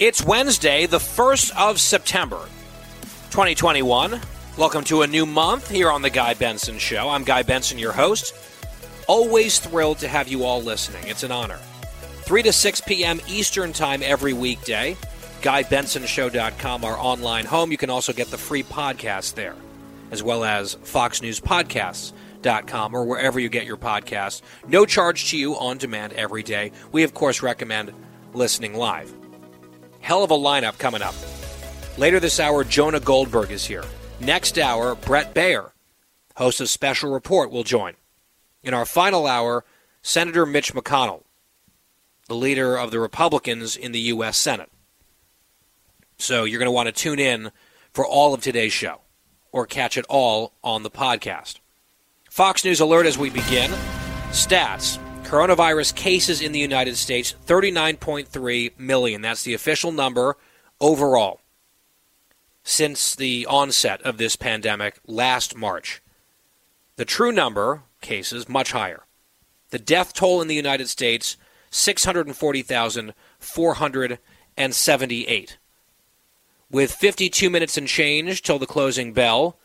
It's Wednesday, the 1st of September, 2021. Welcome to a new month here on The Guy Benson Show. I'm Guy Benson, your host. Always thrilled to have you all listening. It's an honor. 3 to 6 p.m. Eastern Time every weekday. GuyBensonShow.com, our online home. You can also get the free podcast there, as well as FoxNewsPodcasts.com or wherever you get your podcasts. No charge to you on demand every day. We, of course, recommend listening live. Hell of a lineup coming up. Later this hour, Jonah Goldberg is here. Next hour, Bret Baier, host of Special Report, will join. In our final hour, Senator Mitch McConnell, the leader of the Republicans in the U.S. Senate. So you're going to want to tune in for all of today's show or catch it all on the podcast. Fox News Alert as we begin. Stats Coronavirus cases in the United States 39.3 million. That's the official number overall since the onset of this pandemic last March. The true number, cases, much higher. The death toll in the United States 640,478. With 52 minutes and change till the closing bell,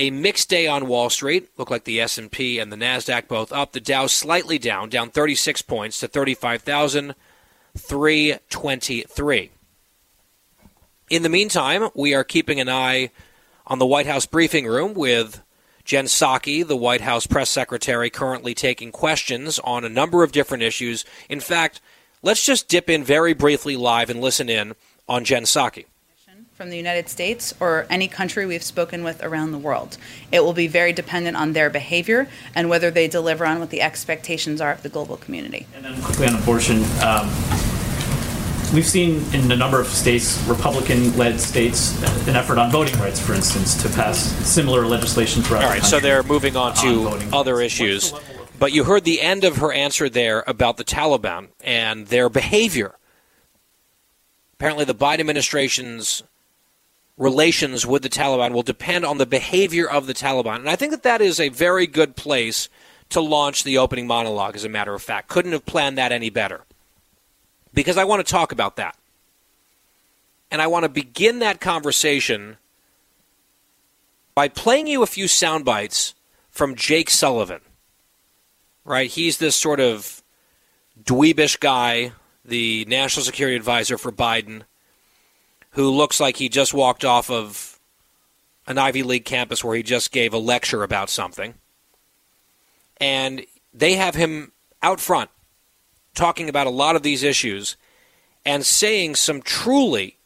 a mixed day on Wall Street. Looked like the S&P and the Nasdaq both up. The Dow slightly down, down 36 points to 35,323. In the meantime, we are keeping an eye on the White House briefing room with Jen Psaki, the White House press secretary, currently taking questions on a number of different issues. In fact, let's just dip in very briefly live and listen in on Jen Psaki from the United States or any country we've spoken with around the world. It will be very dependent on their behavior and whether they deliver on what the expectations are of the global community. And then quickly on abortion, um, we've seen in a number of states, Republican-led states, an effort on voting rights, for instance, to pass similar legislation throughout. All right, the so they're moving on to on other rights. issues. But you heard the end of her answer there about the Taliban and their behavior. Apparently, the Biden administration's relations with the Taliban will depend on the behavior of the Taliban. And I think that that is a very good place to launch the opening monologue, as a matter of fact. Couldn't have planned that any better. Because I want to talk about that. And I want to begin that conversation by playing you a few sound bites from Jake Sullivan. Right? He's this sort of dweebish guy, the national security advisor for Biden who looks like he just walked off of an Ivy League campus where he just gave a lecture about something. And they have him out front talking about a lot of these issues and saying some truly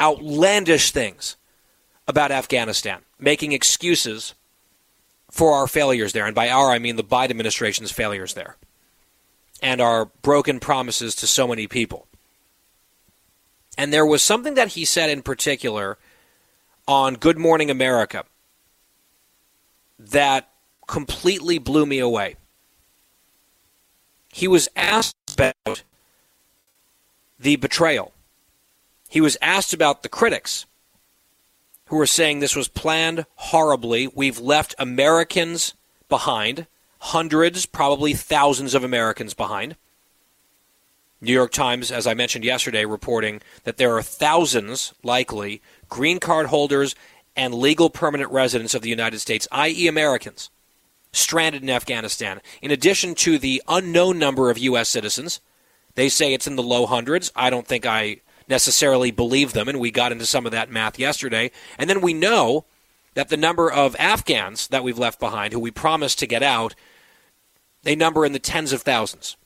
outlandish things about Afghanistan, making excuses for our failures there. And by our, I mean the Biden administration's failures there and our broken promises to so many people. And there was something that he said in particular on Good Morning America that completely blew me away. He was asked about the betrayal. He was asked about the critics who were saying this was planned horribly. We've left Americans behind, hundreds, probably thousands of Americans behind. New York Times, as I mentioned yesterday, reporting that there are thousands, likely, green card holders and legal permanent residents of the United States, i.e., Americans, stranded in Afghanistan, in addition to the unknown number of U.S. citizens. They say it's in the low hundreds. I don't think I necessarily believe them, and we got into some of that math yesterday. And then we know that the number of Afghans that we've left behind, who we promised to get out, they number in the tens of thousands.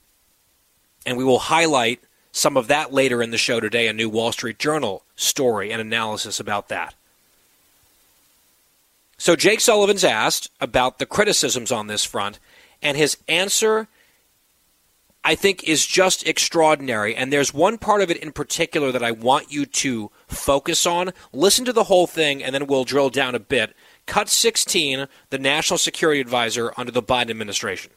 And we will highlight some of that later in the show today, a new Wall Street Journal story and analysis about that. So Jake Sullivan's asked about the criticisms on this front, And his answer, I think, is just extraordinary. And there's one part of it in particular that I want you to focus on. Listen to the whole thing, and then we'll drill down a bit. Cut 16, the National Security Advisor under the Biden administration.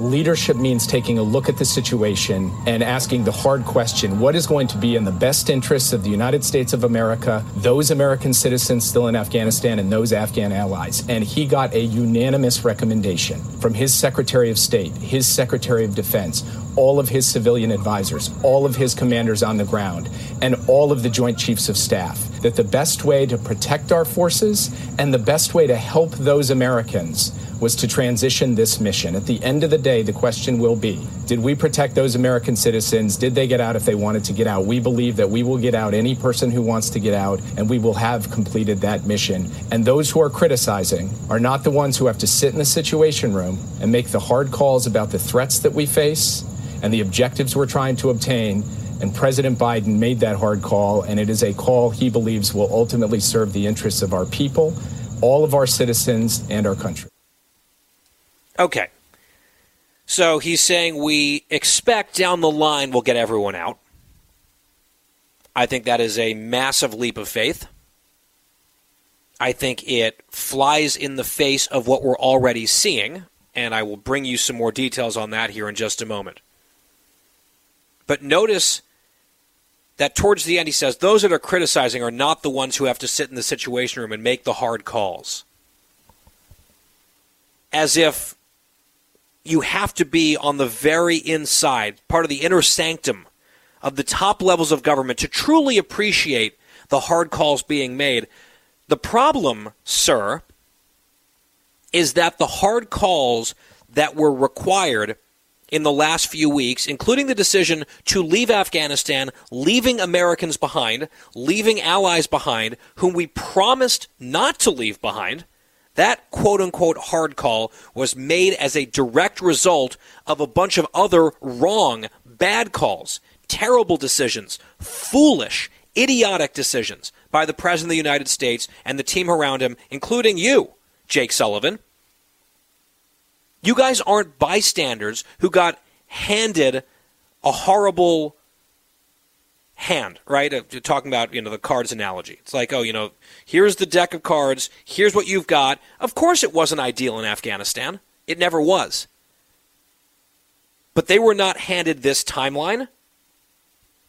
Leadership means taking a look at the situation and asking the hard question what is going to be in the best interests of the United States of America, those American citizens still in Afghanistan, and those Afghan allies? And he got a unanimous recommendation from his Secretary of State, his Secretary of Defense, all of his civilian advisors, all of his commanders on the ground, and all of the Joint Chiefs of Staff that the best way to protect our forces and the best way to help those Americans was to transition this mission. At the end of the day, the question will be Did we protect those American citizens? Did they get out if they wanted to get out? We believe that we will get out any person who wants to get out, and we will have completed that mission. And those who are criticizing are not the ones who have to sit in the Situation Room and make the hard calls about the threats that we face and the objectives we're trying to obtain. And President Biden made that hard call, and it is a call he believes will ultimately serve the interests of our people, all of our citizens, and our country. Okay. So he's saying we expect down the line we'll get everyone out. I think that is a massive leap of faith. I think it flies in the face of what we're already seeing, and I will bring you some more details on that here in just a moment. But notice that towards the end he says those that are criticizing are not the ones who have to sit in the situation room and make the hard calls. As if you have to be on the very inside, part of the inner sanctum of the top levels of government to truly appreciate the hard calls being made. The problem, sir, is that the hard calls that were required in the last few weeks, including the decision to leave Afghanistan, leaving Americans behind, leaving allies behind, whom we promised not to leave behind, that quote unquote hard call was made as a direct result of a bunch of other wrong, bad calls, terrible decisions, foolish, idiotic decisions by the President of the United States and the team around him, including you, Jake Sullivan. You guys aren't bystanders who got handed a horrible hand, right? Uh, talking about, you know, the cards analogy. It's like, oh, you know, here's the deck of cards, here's what you've got. Of course it wasn't ideal in Afghanistan. It never was. But they were not handed this timeline,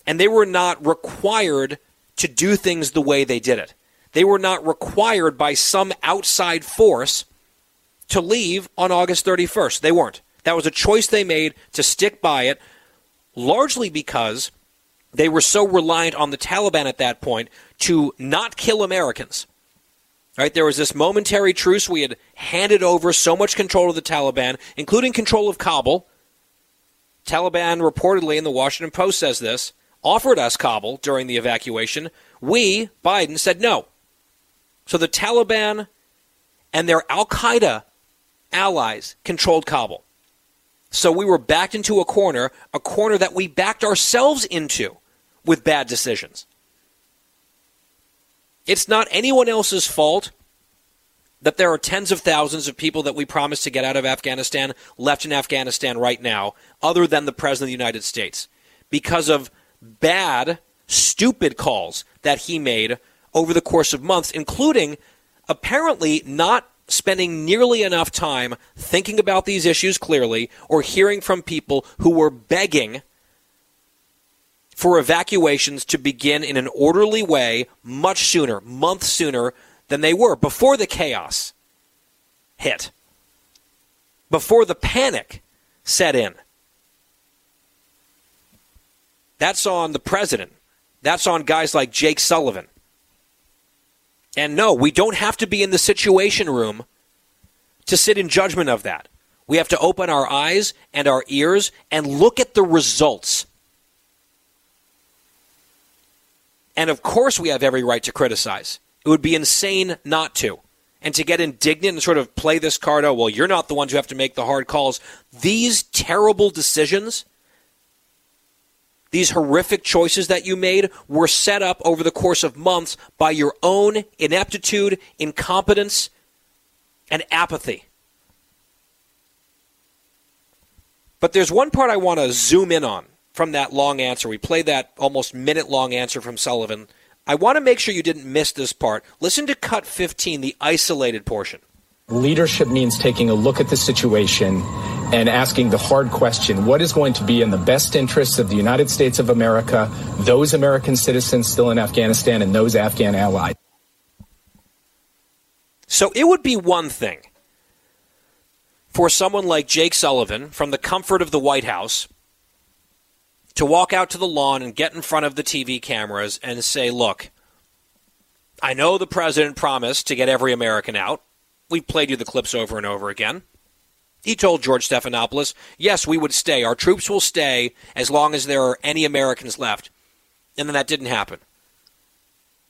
and they were not required to do things the way they did it. They were not required by some outside force to leave on August 31st. They weren't. That was a choice they made to stick by it, largely because they were so reliant on the Taliban at that point to not kill Americans. Right, there was this momentary truce. We had handed over so much control to the Taliban, including control of Kabul. Taliban reportedly, in the Washington Post says this, offered us Kabul during the evacuation. We, Biden, said no. So the Taliban and their Al Qaeda allies controlled Kabul. So we were backed into a corner, a corner that we backed ourselves into with bad decisions. It's not anyone else's fault that there are tens of thousands of people that we promised to get out of Afghanistan left in Afghanistan right now, other than the President of the United States, because of bad, stupid calls that he made over the course of months, including apparently not spending nearly enough time thinking about these issues clearly or hearing from people who were begging for evacuations to begin in an orderly way much sooner, months sooner than they were before the chaos hit, before the panic set in. That's on the president. That's on guys like Jake Sullivan. And no, we don't have to be in the situation room to sit in judgment of that. We have to open our eyes and our ears and look at the results And of course, we have every right to criticize. It would be insane not to. And to get indignant and sort of play this card, oh, well, you're not the ones who have to make the hard calls. These terrible decisions, these horrific choices that you made, were set up over the course of months by your own ineptitude, incompetence, and apathy. But there's one part I want to zoom in on from that long answer. We played that almost minute long answer from Sullivan. I want to make sure you didn't miss this part. Listen to cut 15, the isolated portion. Leadership means taking a look at the situation and asking the hard question what is going to be in the best interests of the United States of America, those American citizens still in Afghanistan, and those Afghan allies? So it would be one thing for someone like Jake Sullivan from the comfort of the White House to walk out to the lawn and get in front of the TV cameras and say, look, I know the president promised to get every American out. We've played you the clips over and over again. He told George Stephanopoulos, yes, we would stay. Our troops will stay as long as there are any Americans left. And then that didn't happen.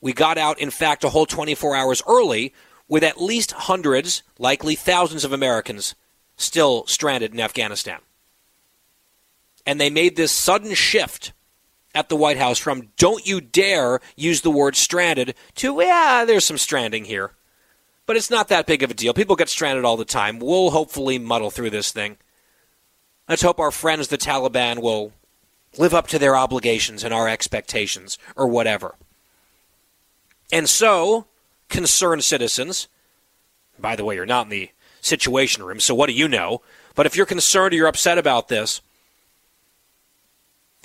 We got out, in fact, a whole 24 hours early with at least hundreds, likely thousands of Americans still stranded in Afghanistan. And they made this sudden shift at the White House from don't you dare use the word stranded to, yeah, there's some stranding here. But it's not that big of a deal. People get stranded all the time. We'll hopefully muddle through this thing. Let's hope our friends, the Taliban, will live up to their obligations and our expectations, or whatever. And so, concerned citizens, by the way, you're not in the situation room, so what do you know? But if you're concerned or you're upset about this,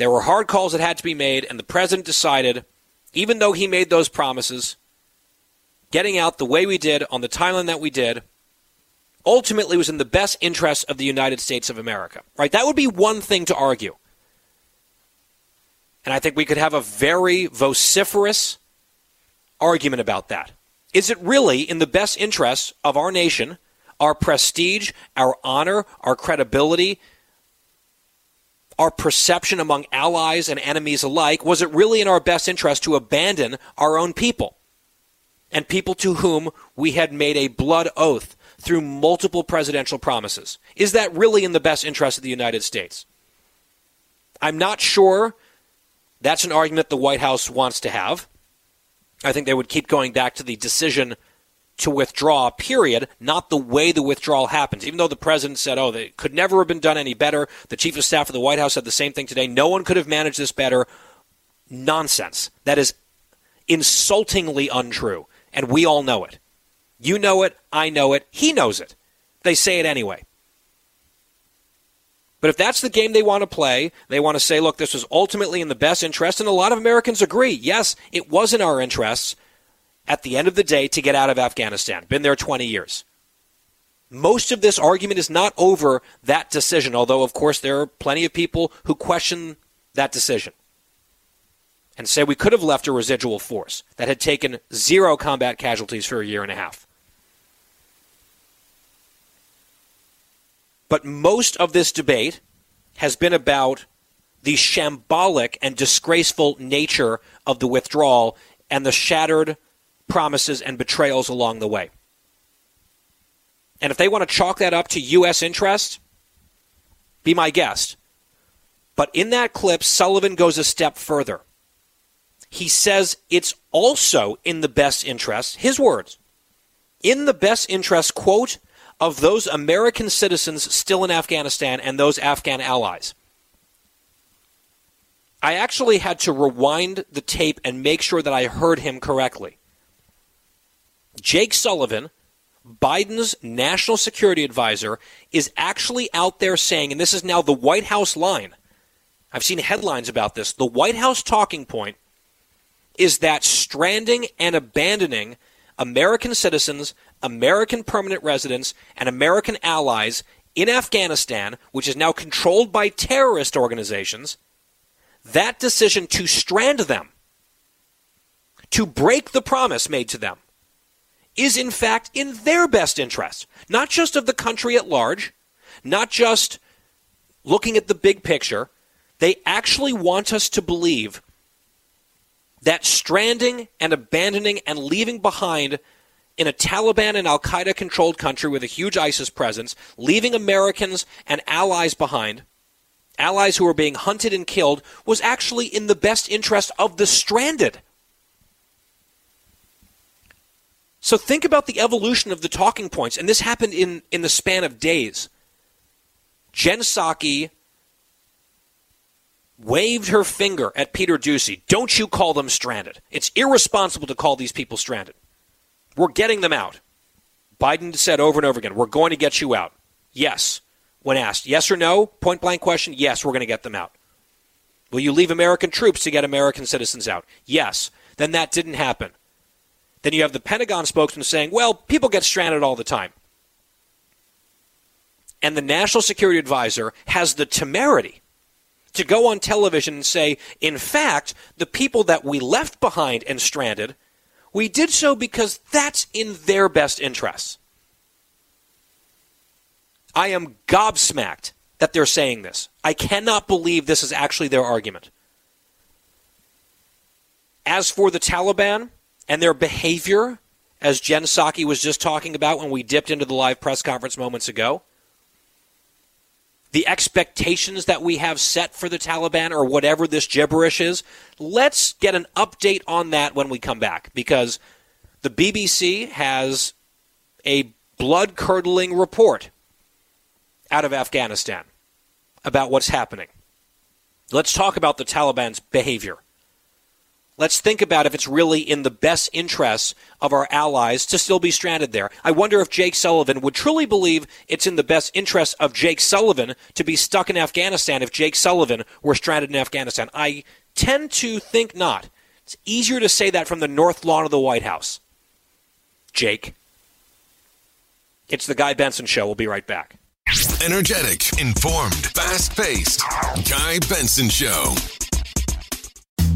there were hard calls that had to be made, and the president decided, even though he made those promises, getting out the way we did on the timeline that we did ultimately was in the best interest of the United States of America. Right? That would be one thing to argue. And I think we could have a very vociferous argument about that. Is it really in the best interest of our nation, our prestige, our honor, our credibility, our perception among allies and enemies alike? Was it really in our best interest to abandon our own people? and people to whom we had made a blood oath through multiple presidential promises. Is that really in the best interest of the United States? I'm not sure that's an argument the White House wants to have. I think they would keep going back to the decision to withdraw, period, not the way the withdrawal happens. Even though the president said, oh, it could never have been done any better. The chief of staff of the White House said the same thing today. No one could have managed this better. Nonsense. That is insultingly untrue and we all know it. You know it, I know it, he knows it. They say it anyway. But if that's the game they want to play, they want to say, look, this was ultimately in the best interest, and a lot of Americans agree. Yes, it was in our interests at the end of the day to get out of Afghanistan. Been there 20 years. Most of this argument is not over that decision, although, of course, there are plenty of people who question that decision and say we could have left a residual force that had taken zero combat casualties for a year and a half. But most of this debate has been about the shambolic and disgraceful nature of the withdrawal and the shattered promises and betrayals along the way. And if they want to chalk that up to U.S. interest, be my guest. But in that clip, Sullivan goes a step further. He says it's also in the best interest, his words, in the best interest, quote, of those American citizens still in Afghanistan and those Afghan allies. I actually had to rewind the tape and make sure that I heard him correctly. Jake Sullivan, Biden's national security advisor, is actually out there saying, and this is now the White House line. I've seen headlines about this. The White House talking point is that stranding and abandoning American citizens, American permanent residents, and American allies in Afghanistan, which is now controlled by terrorist organizations, that decision to strand them, to break the promise made to them, is in fact in their best interest, not just of the country at large, not just looking at the big picture. They actually want us to believe that stranding and abandoning and leaving behind in a Taliban and Al Qaeda controlled country with a huge ISIS presence, leaving Americans and allies behind, allies who were being hunted and killed, was actually in the best interest of the stranded. So think about the evolution of the talking points, and this happened in, in the span of days. Jen Psaki waved her finger at Peter Doocy. Don't you call them stranded. It's irresponsible to call these people stranded. We're getting them out. Biden said over and over again, we're going to get you out. Yes. When asked, yes or no, point blank question, yes, we're going to get them out. Will you leave American troops to get American citizens out? Yes. Then that didn't happen. Then you have the Pentagon spokesman saying, well, people get stranded all the time. And the National Security Advisor has the temerity to go on television and say, in fact, the people that we left behind and stranded, we did so because that's in their best interests. I am gobsmacked that they're saying this. I cannot believe this is actually their argument. As for the Taliban and their behavior, as Jen Psaki was just talking about when we dipped into the live press conference moments ago, the expectations that we have set for the Taliban or whatever this gibberish is, let's get an update on that when we come back because the BBC has a blood curdling report out of Afghanistan about what's happening. Let's talk about the Taliban's behavior. Let's think about if it's really in the best interests of our allies to still be stranded there. I wonder if Jake Sullivan would truly believe it's in the best interest of Jake Sullivan to be stuck in Afghanistan if Jake Sullivan were stranded in Afghanistan. I tend to think not. It's easier to say that from the north lawn of the White House. Jake. It's the Guy Benson Show. We'll be right back. Energetic, informed, fast paced. Guy Benson Show.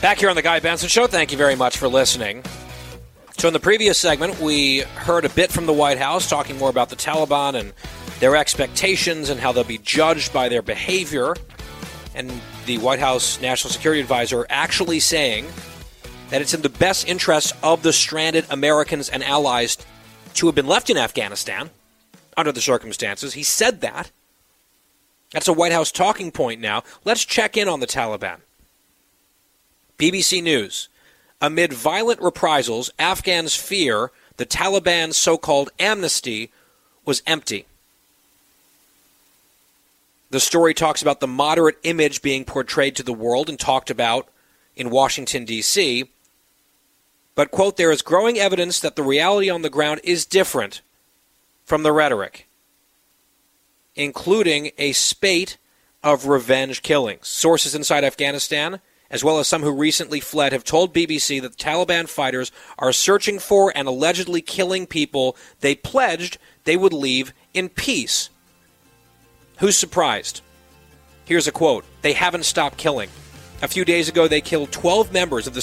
Back here on the Guy Benson Show, thank you very much for listening. So, in the previous segment, we heard a bit from the White House talking more about the Taliban and their expectations and how they'll be judged by their behavior. And the White House National Security Advisor actually saying that it's in the best interest of the stranded Americans and allies to have been left in Afghanistan under the circumstances. He said that. That's a White House talking point now. Let's check in on the Taliban. BBC News. Amid violent reprisals, Afghans fear the Taliban's so called amnesty was empty. The story talks about the moderate image being portrayed to the world and talked about in Washington, D.C. But, quote, there is growing evidence that the reality on the ground is different from the rhetoric, including a spate of revenge killings. Sources inside Afghanistan as well as some who recently fled, have told BBC that the Taliban fighters are searching for and allegedly killing people they pledged they would leave in peace. Who's surprised? Here's a quote They haven't stopped killing. A few days ago, they killed 12 members of the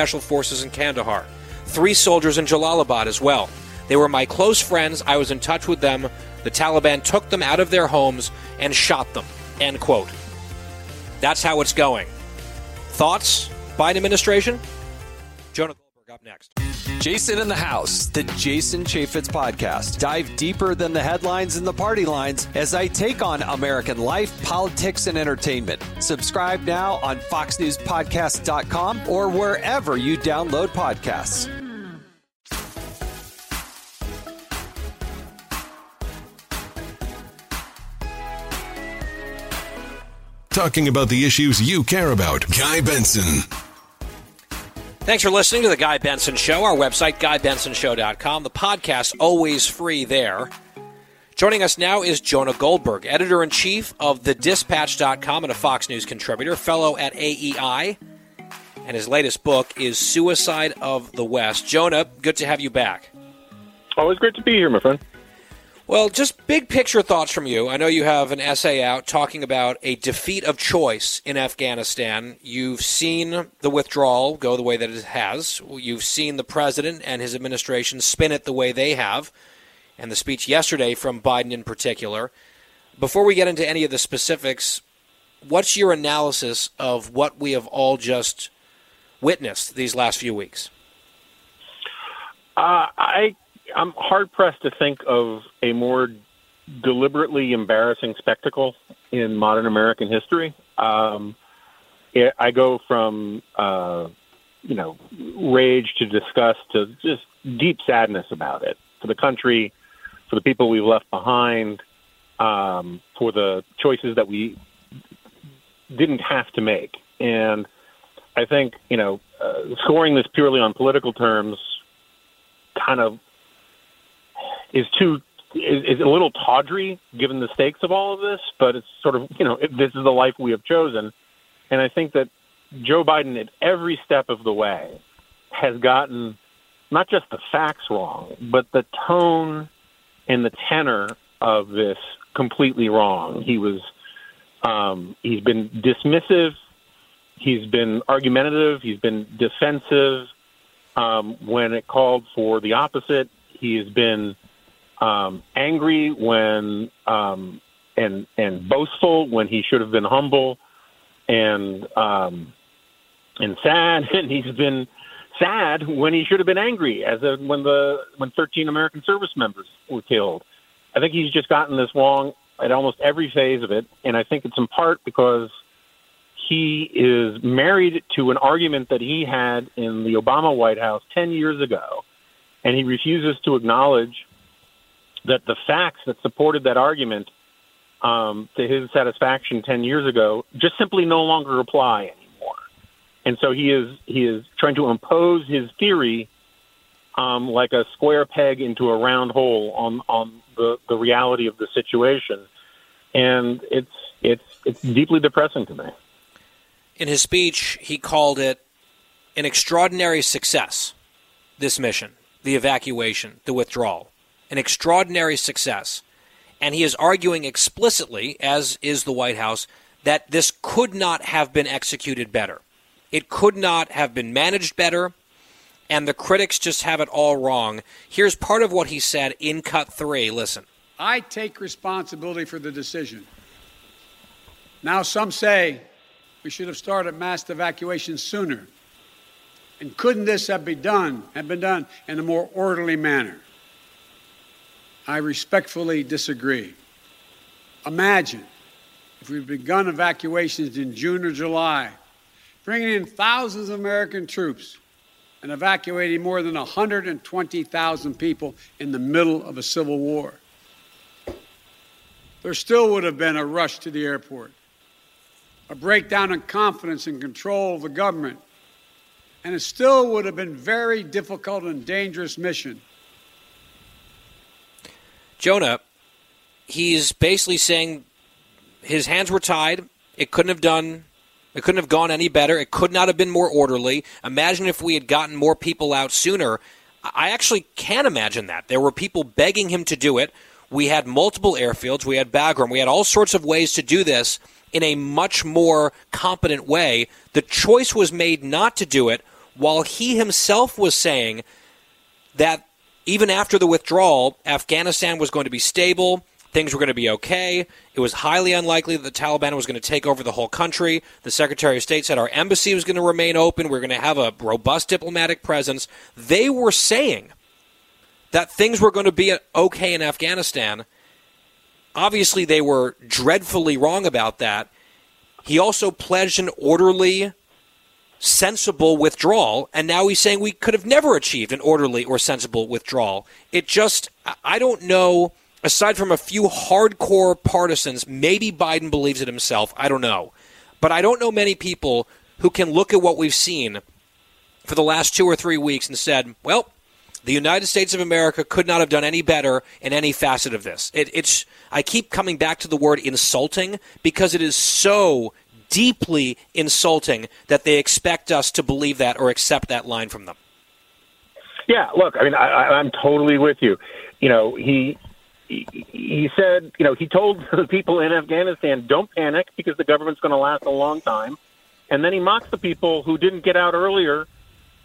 Special Forces in Kandahar, three soldiers in Jalalabad as well. They were my close friends. I was in touch with them. The Taliban took them out of their homes and shot them. End quote. That's how it's going. Thoughts, Biden administration? Jonah Goldberg up next. Jason in the House, the Jason Chaffetz podcast. Dive deeper than the headlines and the party lines as I take on American life, politics, and entertainment. Subscribe now on FoxNewsPodcast.com or wherever you download podcasts. Talking about the issues you care about. Guy Benson. Thanks for listening to the Guy Benson Show. Our website, GuyBensonShow.com. The podcast, always free there. Joining us now is Jonah Goldberg, editor in chief of TheDispatch.com and a Fox News contributor, fellow at AEI. And his latest book is Suicide of the West. Jonah, good to have you back. Always great to be here, my friend. Well, just big picture thoughts from you. I know you have an essay out talking about a defeat of choice in Afghanistan. You've seen the withdrawal go the way that it has. You've seen the president and his administration spin it the way they have, and the speech yesterday from Biden in particular. Before we get into any of the specifics, what's your analysis of what we have all just witnessed these last few weeks? Uh, I I'm hard pressed to think of a more deliberately embarrassing spectacle in modern American history. Um, it, I go from uh, you know rage to disgust to just deep sadness about it for the country, for the people we've left behind, um, for the choices that we didn't have to make, and I think you know uh, scoring this purely on political terms kind of is too is, is a little tawdry given the stakes of all of this, but it's sort of you know this is the life we have chosen, and I think that Joe Biden at every step of the way has gotten not just the facts wrong, but the tone and the tenor of this completely wrong. He was um, he's been dismissive, he's been argumentative, he's been defensive um, when it called for the opposite. He has been um, angry when um, and and boastful when he should have been humble, and um, and sad, and he's been sad when he should have been angry, as a, when the when 13 American service members were killed. I think he's just gotten this wrong at almost every phase of it, and I think it's in part because he is married to an argument that he had in the Obama White House 10 years ago, and he refuses to acknowledge that the facts that supported that argument um, to his satisfaction 10 years ago just simply no longer apply anymore. And so he is he is trying to impose his theory um, like a square peg into a round hole on on the, the reality of the situation, and it's it's it's deeply depressing to me. In his speech, he called it an extraordinary success. This mission, the evacuation, the withdrawal an extraordinary success. And he is arguing explicitly, as is the White House, that this could not have been executed better. It could not have been managed better, and the critics just have it all wrong. Here's part of what he said in cut three. Listen. I take responsibility for the decision. Now, some say we should have started mass evacuation sooner. And couldn't this have been done, have been done in a more orderly manner? I respectfully disagree. Imagine if we'd begun evacuations in June or July, bringing in thousands of American troops and evacuating more than 120,000 people in the middle of a civil war. There still would have been a rush to the airport, a breakdown in confidence and control of the government, and it still would have been a very difficult and dangerous mission Jonah, he's basically saying his hands were tied. It couldn't have done. It couldn't have gone any better. It could not have been more orderly. Imagine if we had gotten more people out sooner. I actually can't imagine that. There were people begging him to do it. We had multiple airfields. We had Bagram. We had all sorts of ways to do this in a much more competent way. The choice was made not to do it while he himself was saying that even after the withdrawal, Afghanistan was going to be stable. things were going to be okay. It was highly unlikely that the Taliban was going to take over the whole country. The Secretary of State said our embassy was going to remain open. We are going to have a robust diplomatic presence. They were saying that things were going to be uh, okay in Afghanistan. Obviously, they were dreadfully wrong about that. He also pledged an orderly, sensible withdrawal, and now he's saying we could have never achieved an orderly or sensible withdrawal. It just, I don't know, aside from a few hardcore partisans, maybe Biden believes it himself, I don't know. But I don't know many people who can look at what we've seen for the last two or three weeks and said, well, the United States of America could not have done any better in any facet of this. It, it's I keep coming back to the word insulting because it is so deeply insulting that they expect us to believe that or accept that line from them. Yeah, look, I mean, I, I'm totally with you. You know, he he said, you know, he told the people in Afghanistan, "Don't panic because the government's going to last a long time," and then he mocks the people who didn't get out earlier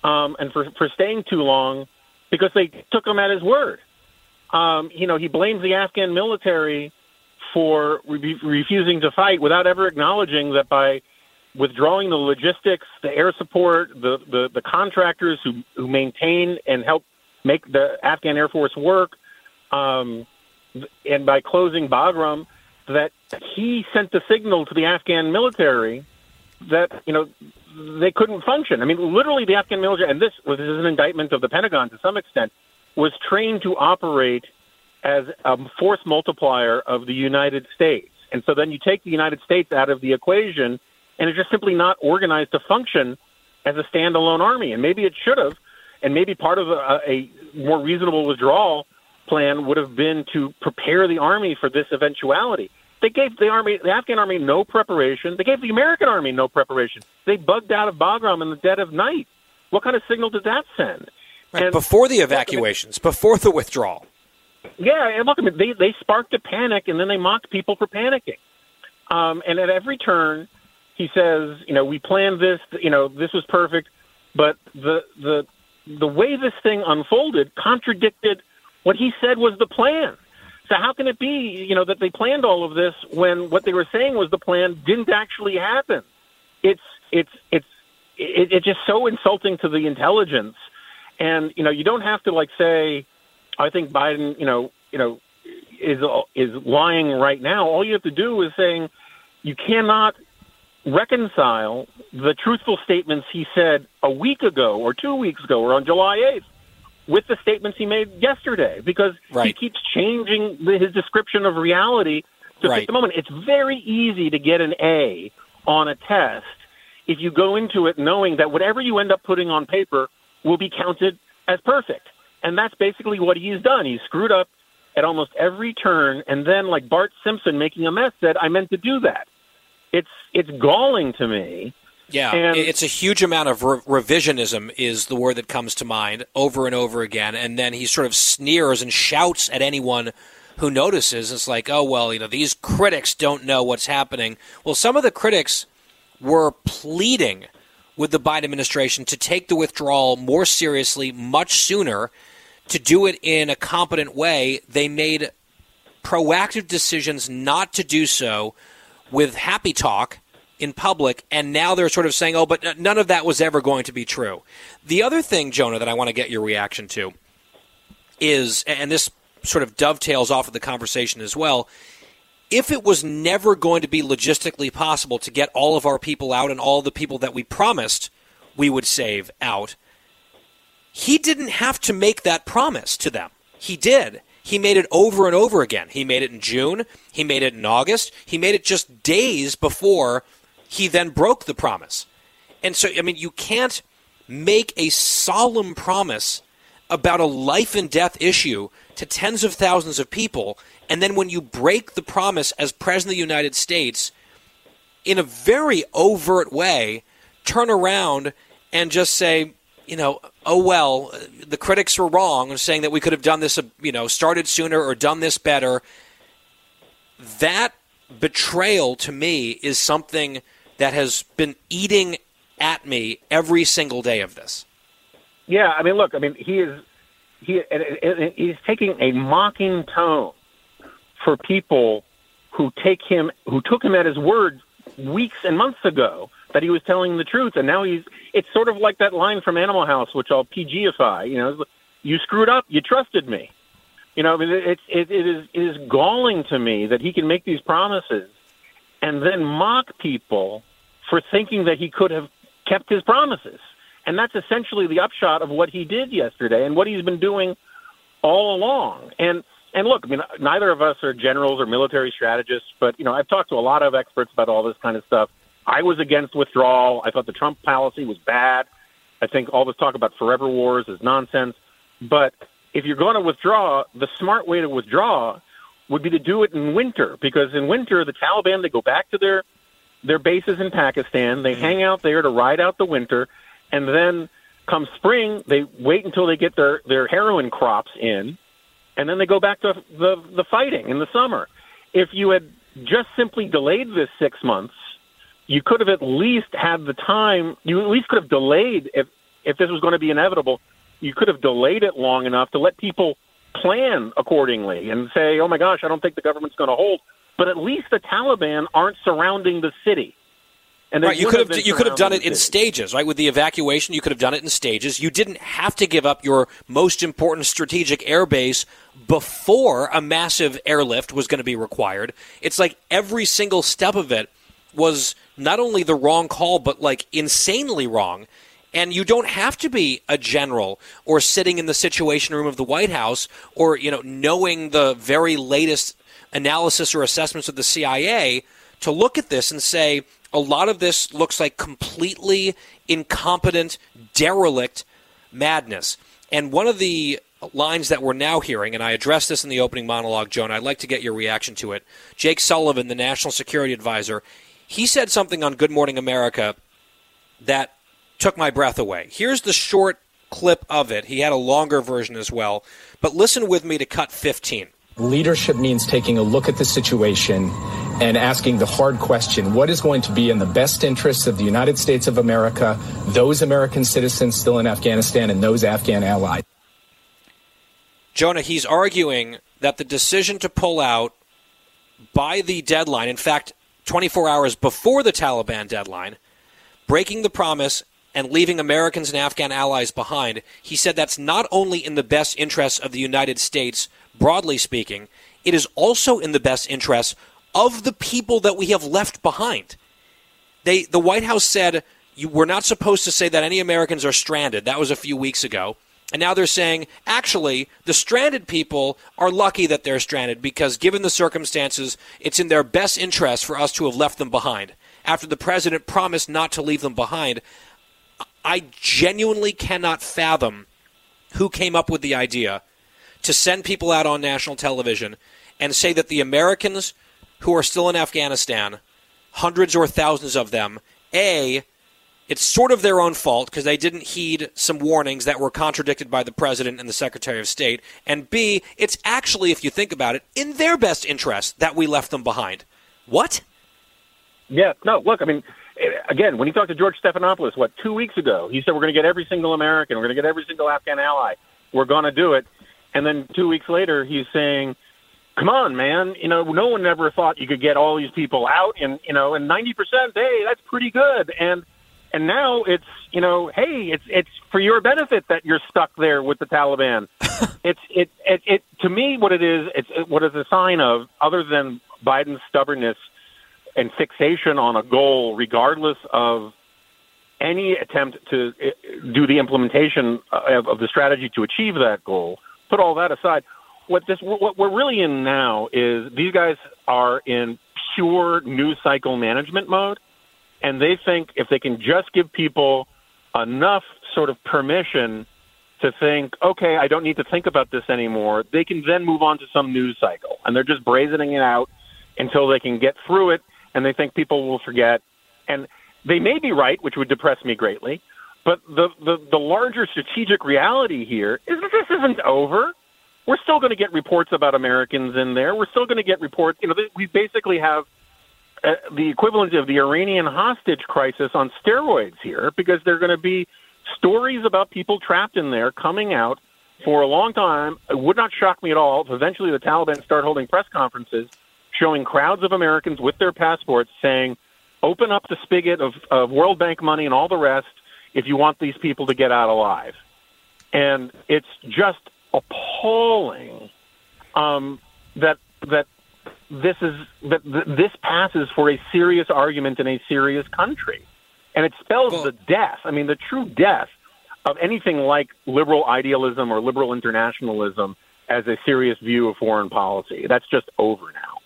um, and for for staying too long because they took him at his word. Um, you know, he blames the Afghan military for re- refusing to fight without ever acknowledging that by withdrawing the logistics, the air support, the, the, the contractors who, who maintain and help make the Afghan Air Force work, um, and by closing Bagram, that he sent the signal to the Afghan military that you know they couldn't function. I mean, literally, the Afghan military, and this this is an indictment of the Pentagon to some extent, was trained to operate as a force multiplier of the United States. And so then you take the United States out of the equation, and it's just simply not organized to function as a standalone army. And maybe it should have, and maybe part of a, a more reasonable withdrawal plan would have been to prepare the army for this eventuality. They gave the army, the Afghan army, no preparation. They gave the American army no preparation. They bugged out of Bagram in the dead of night. What kind of signal did that send? Right, and before the evacuations, before the withdrawal. Yeah, and look, they they sparked a panic, and then they mocked people for panicking. Um, and at every turn, he says, you know, we planned this. You know, this was perfect, but the the the way this thing unfolded contradicted what he said was the plan. So how can it be, you know, that they planned all of this when what they were saying was the plan didn't actually happen? It's it's it's it, it's just so insulting to the intelligence, and you know, you don't have to like say, I think Biden, you know, you know, is is lying right now. All you have to do is saying you cannot reconcile the truthful statements he said a week ago or two weeks ago or on July 8th with the statements he made yesterday because right. he keeps changing the, his description of reality to right. fit the moment. It's very easy to get an A on a test if you go into it knowing that whatever you end up putting on paper will be counted as perfect. And that's basically what he's done. He's screwed up at almost every turn and then like Bart Simpson making a mess said I meant to do that. It's it's galling to me yeah, and, it's a huge amount of re- revisionism is the word that comes to mind over and over again, and then he sort of sneers and shouts at anyone who notices. It's like, oh well, you know, these critics don't know what's happening. Well, some of the critics were pleading with the Biden administration to take the withdrawal more seriously, much sooner, to do it in a competent way. They made proactive decisions not to do so with happy talk in public, and now they're sort of saying, oh, but none of that was ever going to be true. The other thing, Jonah, that I want to get your reaction to is, and this sort of dovetails off of the conversation as well, if it was never going to be logistically possible to get all of our people out and all the people that we promised we would save out, he didn't have to make that promise to them. He did. He made it over and over again. He made it in June. He made it in August. He made it just days before he then broke the promise. And so, I mean, you can't make a solemn promise about a life and death issue to tens of thousands of people, and then when you break the promise as President of the United States in a very overt way, turn around and just say, you know, oh well, the critics were wrong saying that we could have done this, uh, you know, started sooner or done this better. That betrayal to me is something that has been eating at me every single day of this. Yeah, I mean, look, I mean, he is he he's taking a mocking tone for people who take him, who took him at his word weeks and months ago that he was telling the truth, and now he's. It's sort of like that line from Animal House, which I'll PGify. You know, you screwed up. You trusted me. You know, I mean, it's it, it is it is galling to me that he can make these promises and then mock people for thinking that he could have kept his promises. And that's essentially the upshot of what he did yesterday and what he's been doing all along. And and look, I mean, neither of us are generals or military strategists, but you know, I've talked to a lot of experts about all this kind of stuff. I was against withdrawal. I thought the Trump policy was bad. I think all this talk about forever wars is nonsense. But if you're going to withdraw, the smart way to withdraw would be to do it in winter because in winter the Taliban they go back to their their bases in Pakistan. They mm-hmm. hang out there to ride out the winter, and then come spring they wait until they get their their heroin crops in, and then they go back to the the fighting in the summer. If you had just simply delayed this six months, you could have at least had the time. You at least could have delayed if if this was going to be inevitable. You could have delayed it long enough to let people plan accordingly and say, "Oh my gosh, I don't think the government's going to hold." But at least the Taliban aren't surrounding the city. And right, you could have you could have done it in stages, right? With the evacuation, you could have done it in stages. You didn't have to give up your most important strategic air base before a massive airlift was going to be required. It's like every single step of it was not only the wrong call, but like insanely wrong. And you don't have to be a general or sitting in the situation room of the White House or, you know, knowing the very latest analysis or assessments of the CIA to look at this and say a lot of this looks like completely incompetent, derelict madness. And one of the lines that we're now hearing, and I addressed this in the opening monologue, Joan, I'd like to get your reaction to it. Jake Sullivan, the National Security Advisor, he said something on Good Morning America that took my breath away. Here's the short clip of it. He had a longer version as well. But listen with me to cut 15. Leadership means taking a look at the situation and asking the hard question what is going to be in the best interests of the United States of America, those American citizens still in Afghanistan, and those Afghan allies? Jonah, he's arguing that the decision to pull out by the deadline, in fact, 24 hours before the Taliban deadline, breaking the promise and leaving Americans and Afghan allies behind, he said that's not only in the best interests of the United States, broadly speaking, it is also in the best interests of the people that we have left behind. They, the White House said you, we're not supposed to say that any Americans are stranded. That was a few weeks ago. And now they're saying, actually, the stranded people are lucky that they're stranded because, given the circumstances, it's in their best interest for us to have left them behind. After the president promised not to leave them behind, I genuinely cannot fathom who came up with the idea to send people out on national television and say that the Americans who are still in Afghanistan, hundreds or thousands of them, A, it's sort of their own fault because they didn't heed some warnings that were contradicted by the president and the secretary of state. And B, it's actually, if you think about it, in their best interest that we left them behind. What? Yeah, no, look, I mean, eh, again, when he talked to George Stephanopoulos, what, two weeks ago, he said, we're going to get every single American, we're going to get every single Afghan ally, we're going to do it. And then two weeks later, he's saying, come on, man, you know, no one ever thought you could get all these people out, and, you know, and 90%, hey, that's pretty good. And, and now it's, you know, hey, it's, it's for your benefit that you're stuck there with the Taliban. it's, it, it, it, to me, what it is, it's, it, what is a sign of, other than Biden's stubbornness and fixation on a goal, regardless of any attempt to uh, do the implementation of, of the strategy to achieve that goal. Put all that aside. What this, what we're really in now is these guys are in pure news cycle management mode, and they think if they can just give people enough sort of permission to think, okay, I don't need to think about this anymore, they can then move on to some news cycle, and they're just brazening it out until they can get through it and they think people will forget. And they may be right, which would depress me greatly. But the, the, the larger strategic reality here is that this isn't over. We're still going to get reports about Americans in there. We're still going to get reports. You know, we basically have uh, the equivalent of the Iranian hostage crisis on steroids here because there are going to be stories about people trapped in there coming out for a long time, it would not shock me at all if eventually the Taliban start holding press conferences showing crowds of Americans with their passports saying, open up the spigot of, of World Bank money and all the rest if you want these people to get out alive. And it's just appalling um, that that this is that this passes for a serious argument in a serious country, and it spells the death. I mean, the true death of anything like liberal idealism or liberal internationalism as a serious view of foreign policy. That's just over now.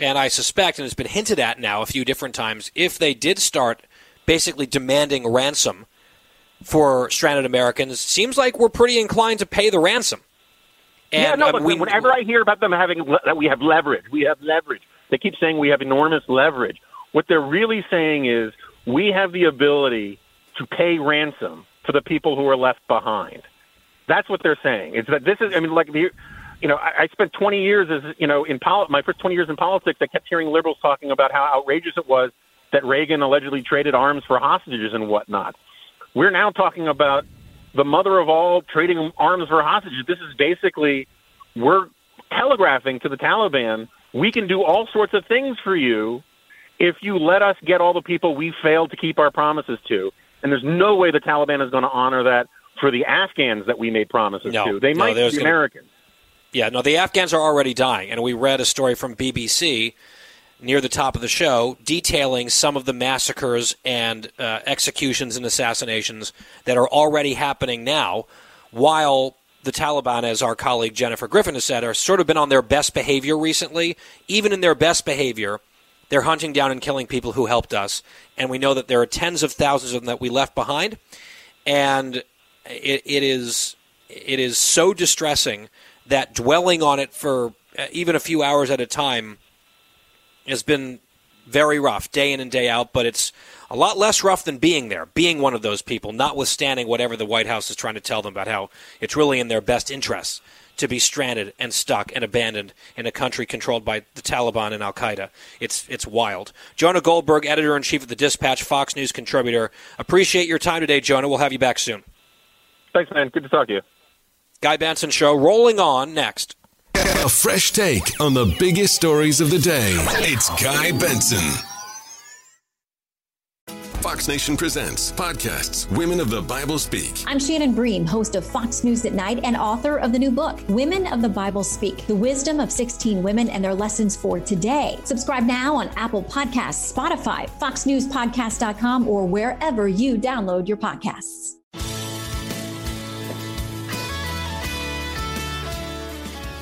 And I suspect, and it's been hinted at now a few different times, if they did start basically demanding ransom for stranded Americans, seems like we're pretty inclined to pay the ransom. And yeah, no, uh, but we, whenever I hear about them having that we have leverage, we have leverage. They keep saying we have enormous leverage. What they're really saying is we have the ability to pay ransom for the people who are left behind. That's what they're saying. It's that this is. I mean, like the, you know, I, I spent 20 years as you know in poli- my first 20 years in politics. I kept hearing liberals talking about how outrageous it was that Reagan allegedly traded arms for hostages and whatnot. We're now talking about the mother of all trading arms for hostages. This is basically we're telegraphing to the Taliban we can do all sorts of things for you if you let us get all the people we failed to keep our promises to. And there's no way the Taliban is going to honor that for the Afghans that we made promises No. to. They No, might be gonna- Americans. Yeah, no, the Afghans are already dying, and we read a story from BBC near the top of the show detailing some of the massacres and uh, executions and assassinations that are already happening now, while the Taliban, as our colleague Jennifer Griffin has said, are sort of been on their best behavior recently. Even in their best behavior, they're hunting down and killing people who helped us, and we know that there are tens of thousands of them that we left behind, and it, it is it is so distressing that dwelling on it for uh, even a few hours at a time has been very rough, day in and day out. But it's a lot less rough than being there, being one of those people, notwithstanding whatever the White House is trying to tell them about how it's really in their best interests to be stranded and stuck and abandoned in a country controlled by the Taliban and Al Qaeda. It's it's wild. Jonah Goldberg, editor in chief of the Dispatch, Fox News contributor. Appreciate your time today, Jonah. We'll have you back soon. Thanks, man. Good to talk to you. Guy Benson Show rolling on next. A fresh take on the biggest stories of the day. It's Guy Benson. Fox Nation presents podcasts Women of the Bible Speak. I'm Shannon Bream, host of Fox News at Night and author of the new book, Women of the Bible Speak The Wisdom of 16 Women and Their Lessons for Today. Subscribe now on Apple Podcasts, Spotify, FoxNewsPodcast.com, or wherever you download your podcasts.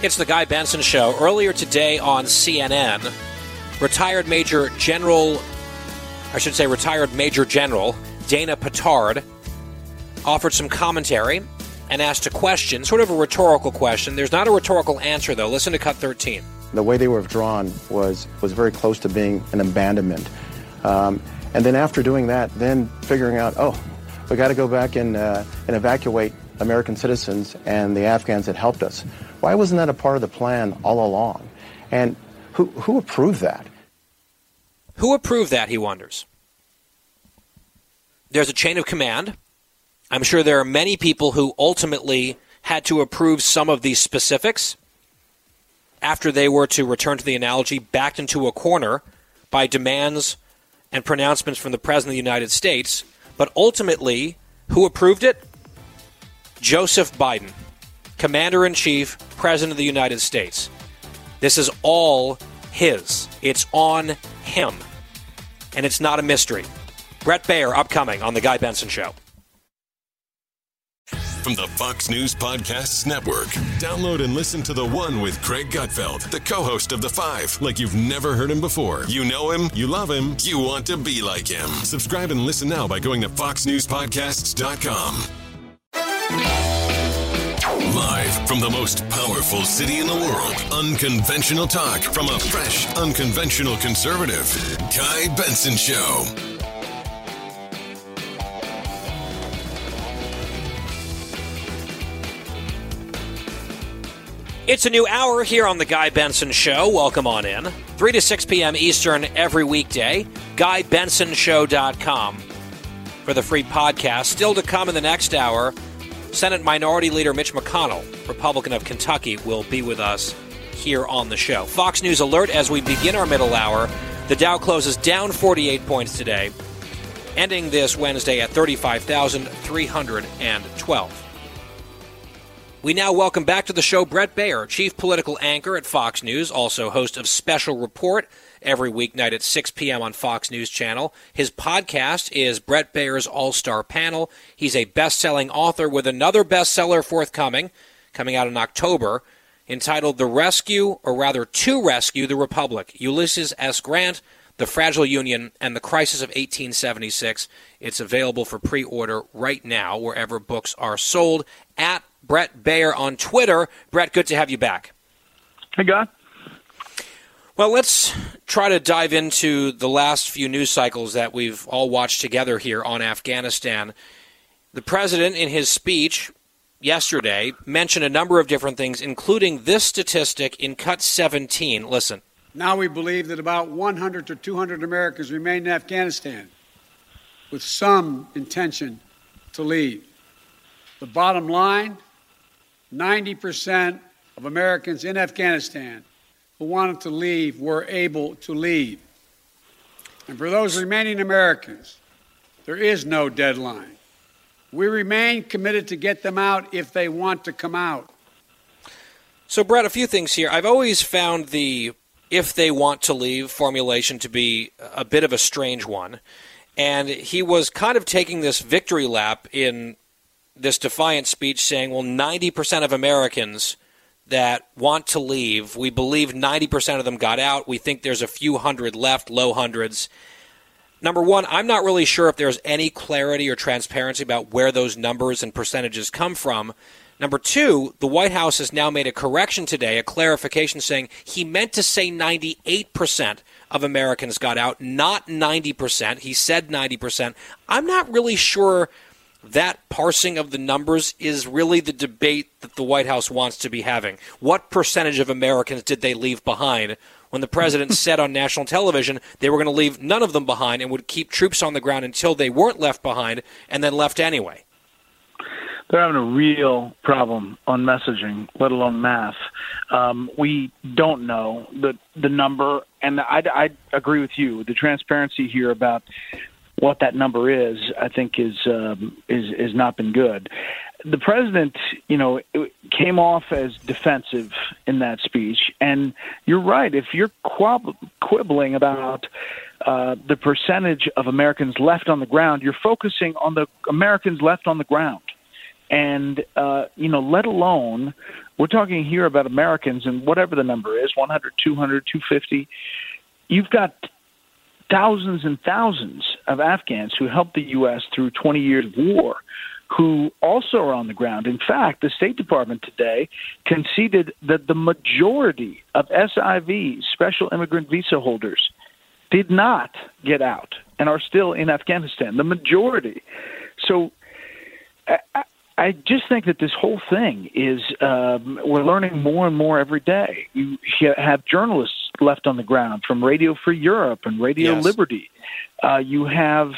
It's the Guy Benson Show. Earlier today on CNN, retired Major General, I should say retired Major General Dana Pittard offered some commentary and asked a question, sort of a rhetorical question. There's not a rhetorical answer, though. Listen to cut 13. The way they were withdrawn was was very close to being an abandonment. Um, and then after doing that, then figuring out, oh, we got to go back and uh, and evacuate American citizens and the Afghans that helped us. Why wasn't that a part of the plan all along? And who who approved that? Who approved that, he wonders. There's a chain of command. I'm sure there are many people who ultimately had to approve some of these specifics after they were, to return to the analogy, backed into a corner by demands and pronouncements from the President of the United States. But ultimately, who approved it? Joseph Biden, Commander in Chief, President of the United States. This is all his. It's on him. And it's not a mystery. Bret Baier upcoming on The Guy Benson Show. From the Fox News Podcasts Network. Download and listen to the one with Greg Gutfeld, the co host of The Five, like you've never heard him before. You know him, you love him, you want to be like him. Subscribe and listen now by going to FoxNewsPodcasts.com. Live from the most powerful city in the world, unconventional talk from a fresh, unconventional conservative. Guy Benson Show. It's a new hour here on The Guy Benson Show. Welcome on in. 3 to 6 p.m. Eastern every weekday. GuyBensonShow.com for the free podcast. Still to come in the next hour, Senate Minority Leader Mitch McConnell, Republican of Kentucky, will be with us here on the show. Fox News alert as we begin our middle hour. The Dow closes down 48 points today, ending this Wednesday at 35,312. We now welcome back to the show Bret Baier, chief political anchor at Fox News, also host of Special Report every weeknight at 6 p.m. on Fox News Channel. His podcast is Bret Baier's All Star Panel. He's a best selling author with another bestseller forthcoming, coming out in October, entitled The Rescue, or rather, To Rescue the Republic Ulysses S. Grant, The Fragile Union, and the Crisis of 1876. It's available for pre order right now wherever books are sold at Bret Baier on Twitter. Bret, good to have you back. Hey, God. Well, let's try to dive into the last few news cycles that we've all watched together here on Afghanistan. The president, in his speech yesterday, mentioned a number of different things, including this statistic in cut 17. Listen. Now we believe that about 100 to 200 Americans remain in Afghanistan with some intention to leave. The bottom line 90% of Americans in Afghanistan who wanted to leave were able to leave. And for those remaining Americans, there is no deadline. We remain committed to get them out if they want to come out. So, Bret, a few things here. I've always found the if they want to leave formulation to be a bit of a strange one. And he was kind of taking this victory lap in this defiant speech saying, well, 90% of Americans that want to leave, we believe 90% of them got out. We think there's a few hundred left, low hundreds. Number one, I'm not really sure if there's any clarity or transparency about where those numbers and percentages come from. Number two, the White House has now made a correction today, a clarification saying he meant to say 98% of Americans got out, not 90%. He said 90%. I'm not really sure that parsing of the numbers is really the debate that the White House wants to be having. What percentage of Americans did they leave behind when the president said on national television they were going to leave none of them behind and would keep troops on the ground until they weren't left behind and then left anyway? They're having a real problem on messaging, let alone math. Um, we don't know the the number, and I, I agree with you. The transparency here about what that number is, I think is um, is is not been good. The president, you know, came off as defensive in that speech, and you're right. If you're quibbling about uh, the percentage of Americans left on the ground, you're focusing on the Americans left on the ground, and uh, you know, let alone we're talking here about Americans and whatever the number is 100, 200, 250. You've got thousands and thousands of Afghans who helped the U.S. through 20 years of war who also are on the ground. In fact, the State Department today conceded that the majority of SIV, special immigrant visa holders, did not get out and are still in Afghanistan. The majority. So I, I just think that this whole thing is um, we're learning more and more every day. You have journalists left on the ground from Radio Free Europe and Radio yes. Liberty. Uh, you have,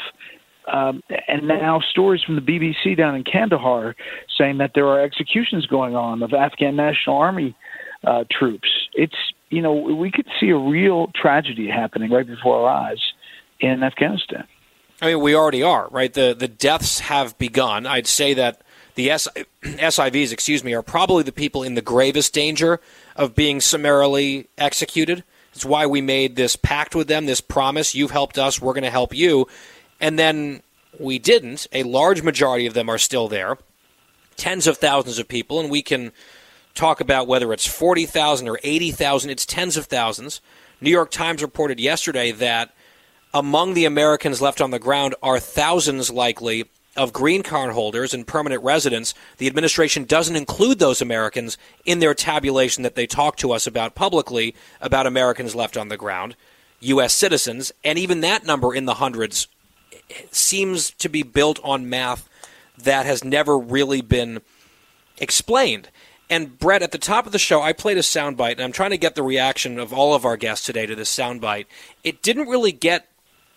um, and now stories from the BBC down in Kandahar saying that there are executions going on of Afghan National Army uh, troops. It's you know we could see a real tragedy happening right before our eyes in Afghanistan. I mean, we already are right. the The deaths have begun. I'd say that the S- SIVs, excuse me, are probably the people in the gravest danger of being summarily executed. It's why we made this pact with them, this promise. You've helped us, we're going to help you. And then we didn't. A large majority of them are still there, tens of thousands of people, and we can talk about whether it's 40,000 or 80,000. It's tens of thousands. New York Times reported yesterday that among the Americans left on the ground are thousands likely of green card holders and permanent residents, the administration doesn't include those Americans in their tabulation that they talk to us about publicly about Americans left on the ground, U.S. citizens, and even that number in the hundreds seems to be built on math that has never really been explained. And Bret, at the top of the show, I played a soundbite, and I'm trying to get the reaction of all of our guests today to this soundbite. It didn't really get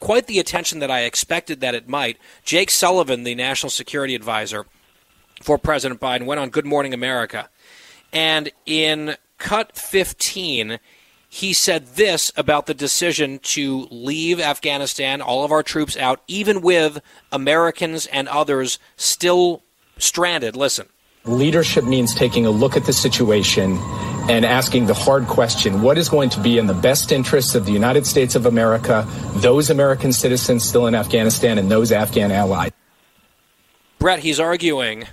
quite the attention that I expected that it might. Jake Sullivan, the national security advisor, for President Biden went on Good Morning America. And in cut 15, he said this about the decision to leave Afghanistan, all of our troops out, even with Americans and others still stranded. Listen. Leadership means taking a look at the situation and asking the hard question what is going to be in the best interests of the United States of America, those American citizens still in Afghanistan, and those Afghan allies? Bret, he's arguing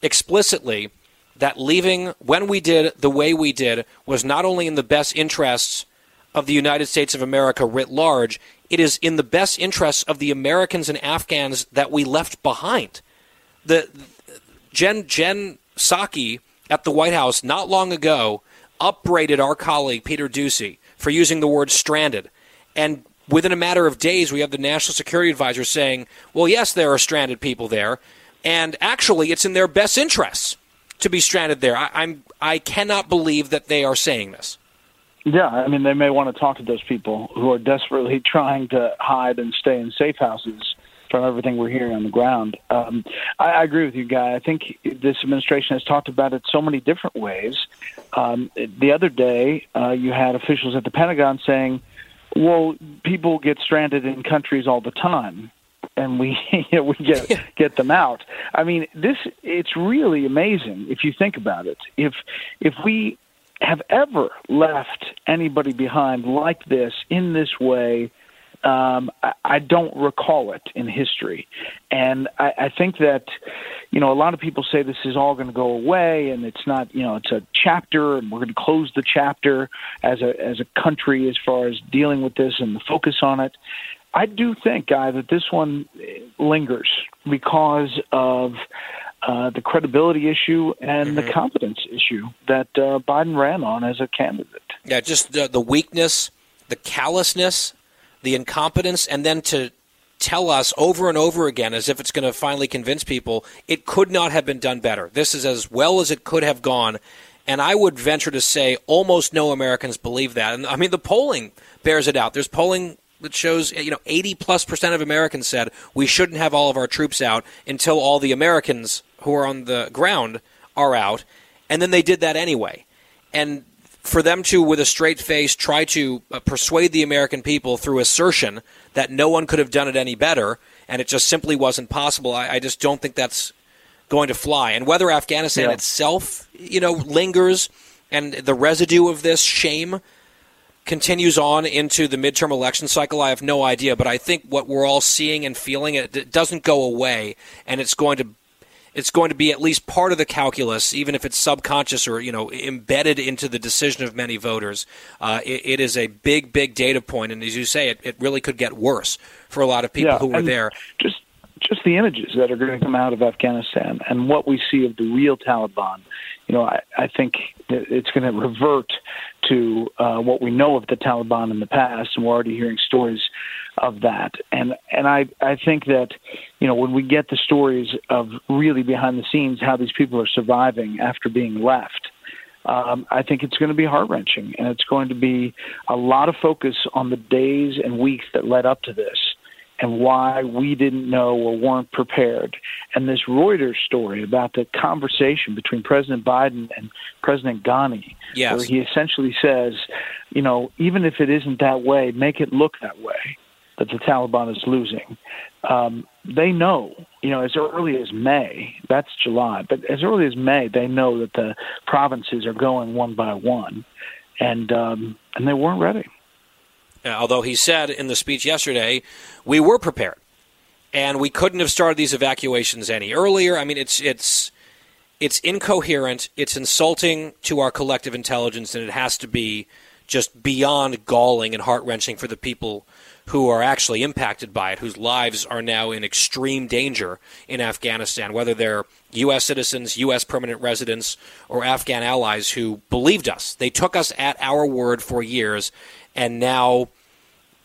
explicitly that leaving when we did the way we did was not only in the best interests of the United States of America writ large, it is in the best interests of the Americans and Afghans that we left behind. The Jen Jen at the White House not long ago upbraided our colleague Peter Doocy for using the word stranded. And within a matter of days, we have the National Security Advisor saying, well, yes, there are stranded people there. And actually, it's in their best interests to be stranded there. I, I'm I cannot believe that they are saying this. Yeah, I mean, they may want to talk to those people who are desperately trying to hide and stay in safe houses from everything we're hearing on the ground. Um, I, I agree with you, Guy. I think this administration has talked about it so many different ways. Um, the other day, uh, you had officials at the Pentagon saying, "Well, people get stranded in countries all the time." and we you know, we get get them out. I mean, this it's really amazing if you think about it. If if we have ever left anybody behind like this in this way, um, I, I don't recall it in history, and I, I think that you know a lot of people say this is all going to go away, and it's not. You know, it's a chapter, and we're going to close the chapter as a as a country as far as dealing with this and the focus on it. I do think, Guy, that this one lingers because of uh, the credibility issue and mm-hmm. the competence issue that uh, Biden ran on as a candidate. Yeah, just the, the weakness, the callousness, the incompetence, and then to tell us over and over again, as if it's going to finally convince people, it could not have been done better. This is as well as it could have gone. And I would venture to say almost no Americans believe that. And I mean, the polling bears it out. There's polling that shows you know 80 plus percent of Americans said we shouldn't have all of our troops out until all the Americans who are on the ground are out, and then they did that anyway. And for them to, with a straight face, try to uh, persuade the American people through assertion that no one could have done it any better, and it just simply wasn't possible, I, I just don't think that's going to fly. And whether Afghanistan yeah. itself, you know, lingers and the residue of this shame continues on into the midterm election cycle, I have no idea. But I think what we're all seeing and feeling it, doesn't go away, and it's going to it's going to be at least part of the calculus, even if it's subconscious or you know embedded into the decision of many voters. Uh, it, it is a big, big data point, and as you say, it, it really could get worse for a lot of people yeah, who were there. Just just the images that are going to come out of Afghanistan and what we see of the real Taliban you know, I, I think it's going to revert to uh, what we know of the Taliban in the past, and we're already hearing stories of that. And and I I think that you know when we get the stories of really behind the scenes how these people are surviving after being left. Um, I think it's going to be heart wrenching, and it's going to be a lot of focus on the days and weeks that led up to this and why we didn't know or weren't prepared. And this Reuters story about the conversation between President Biden and President Ghani, yes. where he essentially says, you know, even if it isn't that way, make it look that way that the Taliban is losing. Um, they know, you know, as early as May, that's July, but as early as May, they know that the provinces are going one by one, and um, and they weren't ready. Uh, although he said in the speech yesterday, we were prepared, and we couldn't have started these evacuations any earlier. I mean, it's it's it's incoherent, it's insulting to our collective intelligence, and it has to be just beyond galling and heart wrenching for the people who are actually impacted by it, whose lives are now in extreme danger in Afghanistan, whether they're U.S. citizens, U.S. permanent residents, or Afghan allies who believed us. They took us at our word for years, and now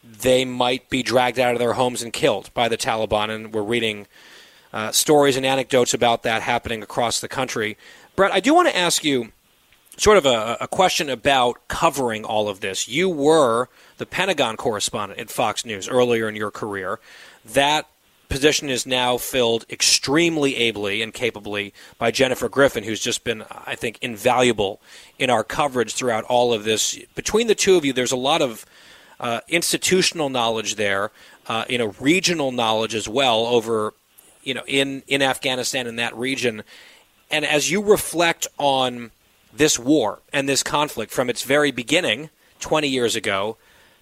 they might be dragged out of their homes and killed by the Taliban. And we're reading uh, stories and anecdotes about that happening across the country. Bret, I do want to ask you sort of a, a, question about covering all of this. You were the Pentagon correspondent at Fox News earlier in your career. That position is now filled extremely ably and capably by Jennifer Griffin, who's just been, I think, invaluable in our coverage throughout all of this. Between the two of you, there's a lot of uh, institutional knowledge there, uh, you know, regional knowledge as well over, you know, in in Afghanistan in that region. And as you reflect on this war and this conflict from its very beginning, 20 years ago,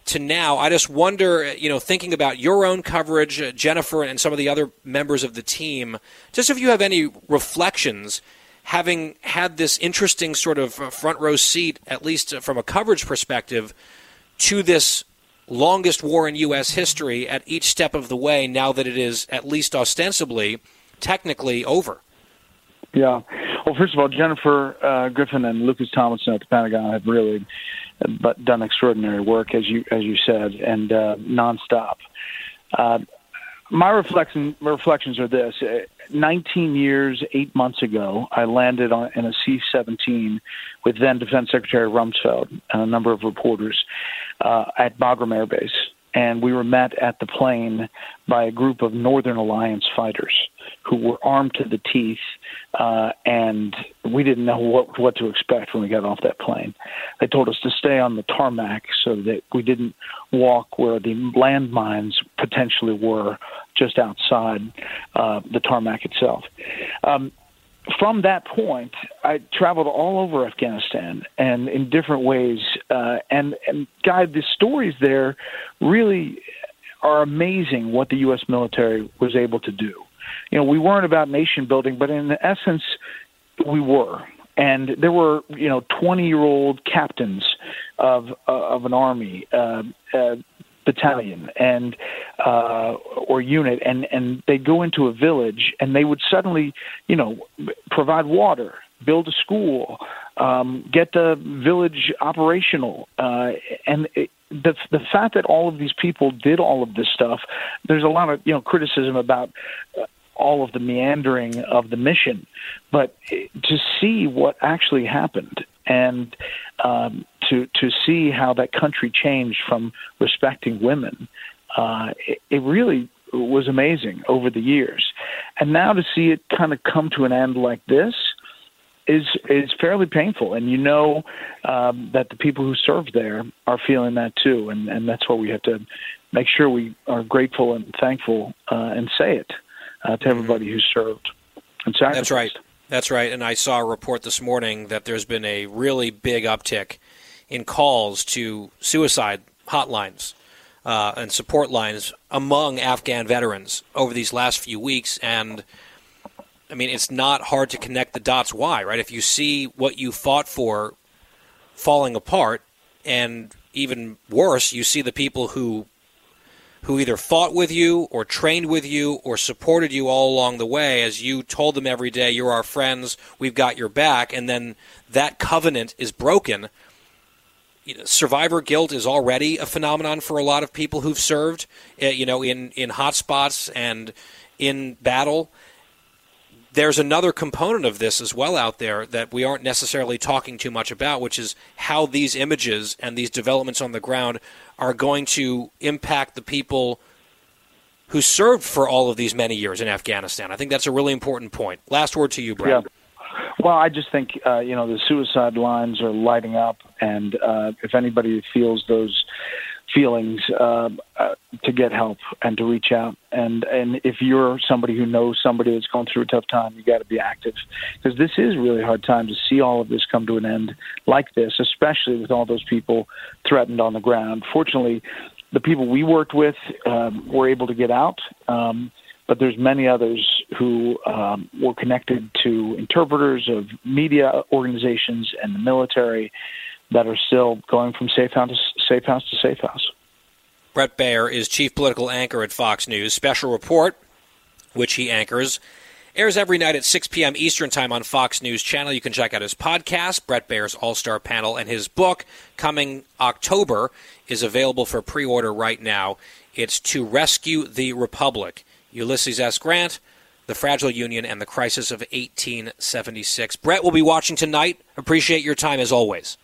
to now, I just wonder, you know, thinking about your own coverage, uh, Jennifer, and some of the other members of the team, just if you have any reflections, having had this interesting sort of uh, front row seat, at least from a coverage perspective, to this longest war in U.S. history at each step of the way, now that it is at least ostensibly, technically over. Yeah. Well, first of all, Jennifer uh, Griffin and Lucas Tomlinson at the Pentagon have really but done extraordinary work, as you as you said, and uh, nonstop. Uh, my reflection reflections are this: uh, 19 years, eight months ago, I landed on, in a C-17 with then Defense Secretary Rumsfeld and a number of reporters uh, at Bagram Air Base, and we were met at the plane by a group of Northern Alliance fighters who were armed to the teeth, uh, and we didn't know what what to expect when we got off that plane. They told us to stay on the tarmac so that we didn't walk where the landmines potentially were, just outside uh, the tarmac itself. Um, from that point, I traveled all over Afghanistan and in different ways. Uh, and, and, Guy, the stories there really are amazing what the U.S. military was able to do you know, we weren't about nation building, but in essence, we were. And there were, you know, 20 year old captains of uh, of an army, uh, uh, battalion and uh, or unit, and and they go into a village, and they would suddenly, you know, provide water, build a school, um, get the village operational, uh, and it, the the fact that all of these people did all of this stuff, there's a lot of you know criticism about uh, all of the meandering of the mission, but to see what actually happened and um, to to see how that country changed from respecting women, uh, it, it really was amazing over the years, and now to see it kind of come to an end like this is is fairly painful, and you know um, that the people who served there are feeling that too, and and that's why we have to make sure we are grateful and thankful uh, and say it uh, to everybody who served. And sacrificed. That's right. That's right. And I saw a report this morning that there's been a really big uptick in calls to suicide hotlines uh, and support lines among Afghan veterans over these last few weeks. And I mean, it's not hard to connect the dots. Why, right? If you see what you fought for falling apart, and even worse, you see the people who who either fought with you or trained with you or supported you all along the way as you told them every day, You're our friends, we've got your back, and then that covenant is broken. survivor guilt is already a phenomenon for a lot of people who've served, eh, you know, in, in hotspots and in battle there's another component of this as well out there that we aren't necessarily talking too much about, which is how these images and these developments on the ground are going to impact the people who served for all of these many years in Afghanistan. I think that's a really important point. Last word to you, Brad. Yeah. Well, I just think uh, you know the suicide lines are lighting up, and uh, if anybody feels those feelings uh, uh, to get help and to reach out. And and if you're somebody who knows somebody that's going through a tough time, you got to be active because this is really hard time to see all of this come to an end like this, especially with all those people threatened on the ground. Fortunately, the people we worked with um, were able to get out. Um, but there's many others who um, were connected to interpreters of media organizations and the military that are still going from safe house to safe house to safe house. Bret Baier is chief political anchor at Fox News. Special report, which he anchors, airs every night at 6 p.m. Eastern Time on Fox News Channel. You can check out his podcast, Bret Baier's All Star Panel, and his book coming October is available for pre order right now. It's To Rescue the Republic. Ulysses S. Grant, The Fragile Union, and the Crisis of 1876. Bret will be watching tonight. Appreciate your time as always.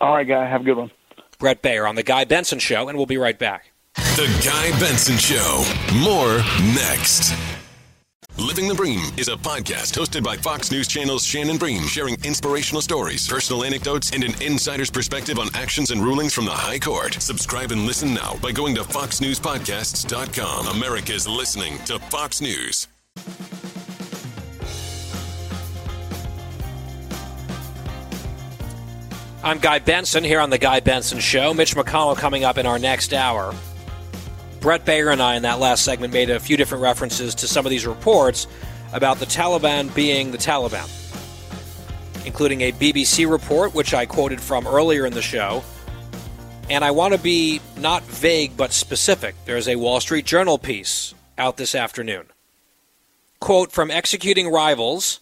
All right, guy. Have a good one. Bret Baier on The Guy Benson Show, and we'll be right back. The Guy Benson Show. More next. Living the Bream is a podcast hosted by Fox News Channel's Shannon Bream, sharing inspirational stories, personal anecdotes, and an insider's perspective on actions and rulings from the High Court. Subscribe and listen now by going to foxnewspodcasts.com. America's listening to Fox News. I'm Guy Benson here on The Guy Benson Show. Mitch McConnell coming up in our next hour. Bret Baier and I, in that last segment, made a few different references to some of these reports about the Taliban being the Taliban, including a BBC report, which I quoted from earlier in the show. And I want to be not vague but specific. There's a Wall Street Journal piece out this afternoon. Quote From executing rivals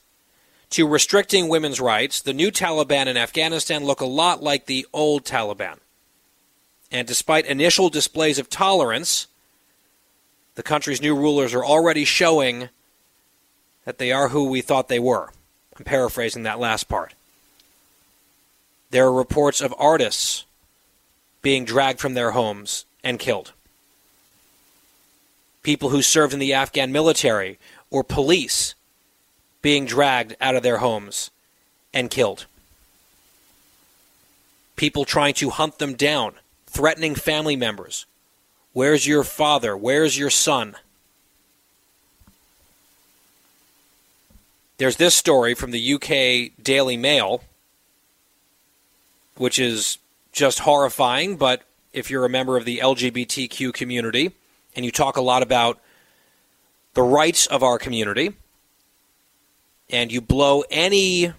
to restricting women's rights, the new Taliban in Afghanistan look a lot like the old Taliban. And despite initial displays of tolerance, the country's new rulers are already showing that they are who we thought they were. I'm paraphrasing that last part. There are reports of artists being dragged from their homes and killed. People who served in the Afghan military or police being dragged out of their homes and killed. People trying to hunt them down, threatening family members. Where's your father? Where's your son? There's this story from the UK Daily Mail, which is just horrifying, but if you're a member of the LGBTQ community and you talk a lot about the rights of our community, and you blow any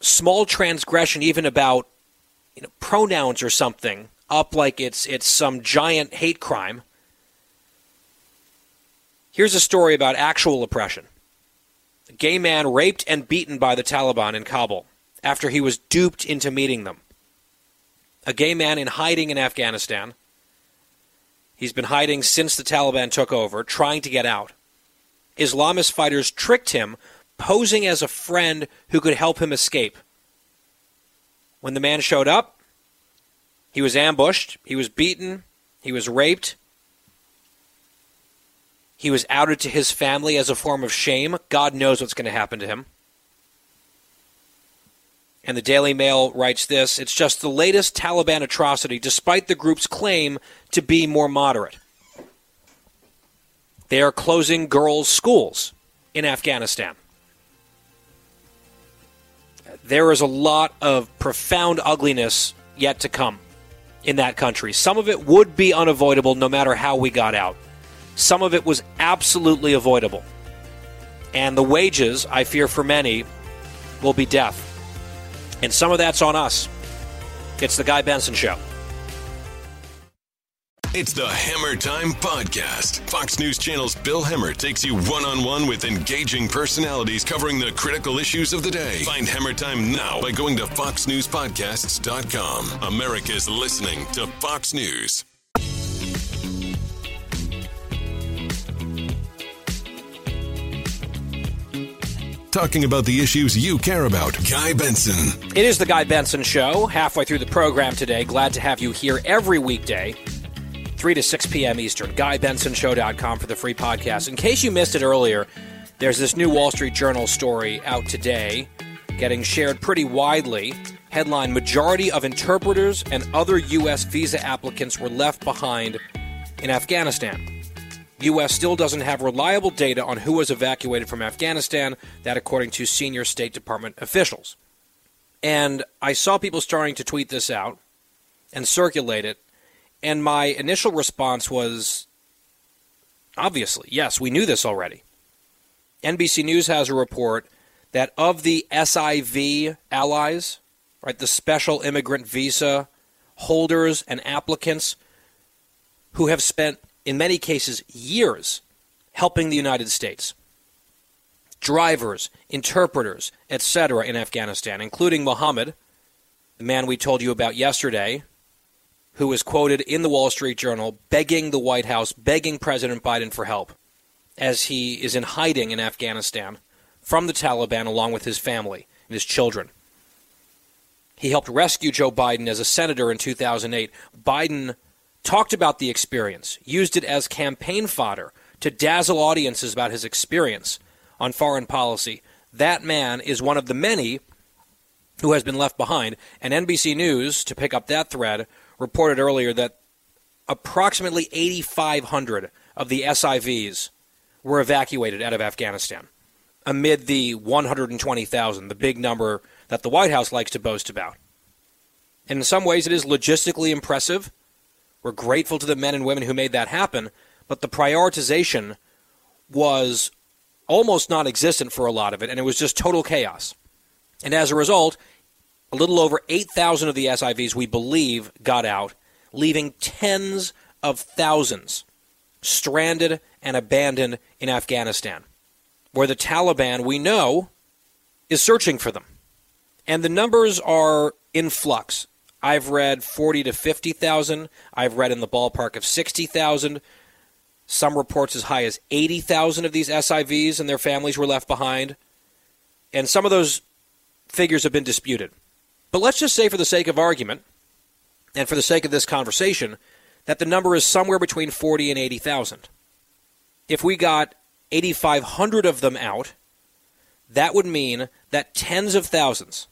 small transgression, even about you know, pronouns or something, up like it's it's some giant hate crime. Here's a story about actual oppression. A gay man raped and beaten by the Taliban in Kabul after he was duped into meeting them. A gay man in hiding in Afghanistan. He's been hiding since the Taliban took over, trying to get out. Islamist fighters tricked him, posing as a friend who could help him escape. When the man showed up, he was ambushed, he was beaten, he was raped. He was outed to his family as a form of shame. God knows what's going to happen to him. And the Daily Mail writes this It's just the latest Taliban atrocity, despite the group's claim to be more moderate. They are closing girls' schools in Afghanistan. There is a lot of profound ugliness yet to come in that country. Some of it would be unavoidable no matter how we got out. Some of it was absolutely avoidable. And the wages, I fear for many, will be death. And some of that's on us. It's the Guy Benson Show. It's the Hemmer Time Podcast. Fox News Channel's Bill Hemmer takes you one on one with engaging personalities covering the critical issues of the day. Find Hemmer Time now by going to FoxNewsPodcasts.com. America's listening to Fox News. Talking about the issues you care about. Guy Benson. It is the Guy Benson Show, halfway through the program today. Glad to have you here every weekday. 3 to 6 p.m. Eastern. GuyBensonShow.com for the free podcast. In case you missed it earlier, there's this new Wall Street Journal story out today, getting shared pretty widely. Headline Majority of interpreters and other U.S. visa applicants were left behind in Afghanistan. U.S. still doesn't have reliable data on who was evacuated from Afghanistan, that according to senior State Department officials. And I saw people starting to tweet this out and circulate it, and my initial response was obviously, yes, we knew this already. NBC News has a report that of the SIV allies, right, the special immigrant visa holders and applicants who have spent in many cases, years helping the United States. Drivers, interpreters, etc., in Afghanistan, including Mohammed, the man we told you about yesterday, who was quoted in the Wall Street Journal begging the White House, begging President Biden for help, as he is in hiding in Afghanistan from the Taliban along with his family and his children. He helped rescue Joe Biden as a senator in 2008. Biden talked about the experience, used it as campaign fodder to dazzle audiences about his experience on foreign policy. That man is one of the many who has been left behind. And NBC News, to pick up that thread, reported earlier that approximately 8,500 of the SIVs were evacuated out of Afghanistan amid the 120,000, the big number that the White House likes to boast about. And in some ways, it is logistically impressive. We're grateful to the men and women who made that happen, but the prioritization was almost non existent for a lot of it, and it was just total chaos. And as a result, a little over 8,000 of the SIVs, we believe, got out, leaving tens of thousands stranded and abandoned in Afghanistan, where the Taliban, we know, is searching for them. And the numbers are in flux. I've read 40 to 50,000. I've read in the ballpark of 60,000. Some reports as high as 80,000 of these SIVs and their families were left behind. And some of those figures have been disputed. But let's just say, for the sake of argument, and for the sake of this conversation, that the number is somewhere between 40 and 80,000. If we got 8,500 of them out, that would mean that tens of thousands,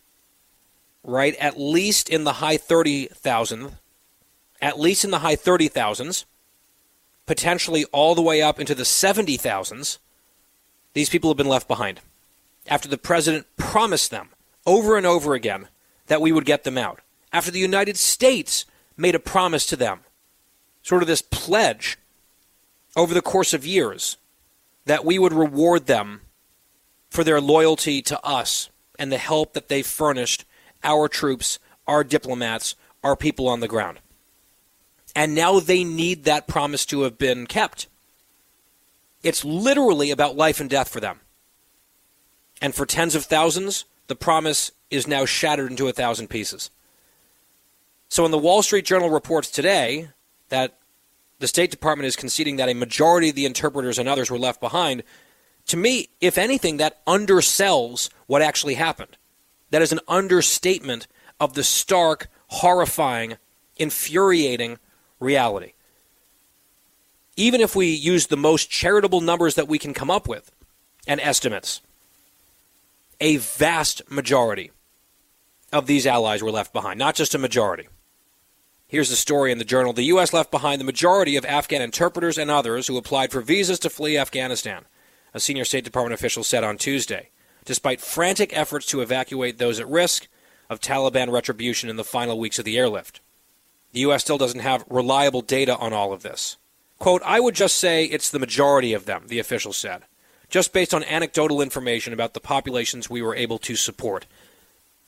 right, at least in the high 30,000, at least in the high 30,000s, potentially all the way up into the 70,000s, these people have been left behind. After the president promised them over and over again that we would get them out. After the United States made a promise to them, sort of this pledge over the course of years that we would reward them for their loyalty to us and the help that they furnished our troops, our diplomats, our people on the ground. And now they need that promise to have been kept. It's literally about life and death for them. And for tens of thousands, the promise is now shattered into a thousand pieces. So when the Wall Street Journal reports today that the State Department is conceding that a majority of the interpreters and others were left behind, to me, if anything, that undersells what actually happened. That is an understatement of the stark, horrifying, infuriating reality. Even if we use the most charitable numbers that we can come up with and estimates, a vast majority of these allies were left behind, not just a majority. Here's the story in the journal. The U.S. left behind the majority of Afghan interpreters and others who applied for visas to flee Afghanistan, a senior State Department official said on Tuesday, despite frantic efforts to evacuate those at risk of Taliban retribution in the final weeks of the airlift. The U.S. still doesn't have reliable data on all of this. Quote, I would just say it's the majority of them, the official said, just based on anecdotal information about the populations we were able to support.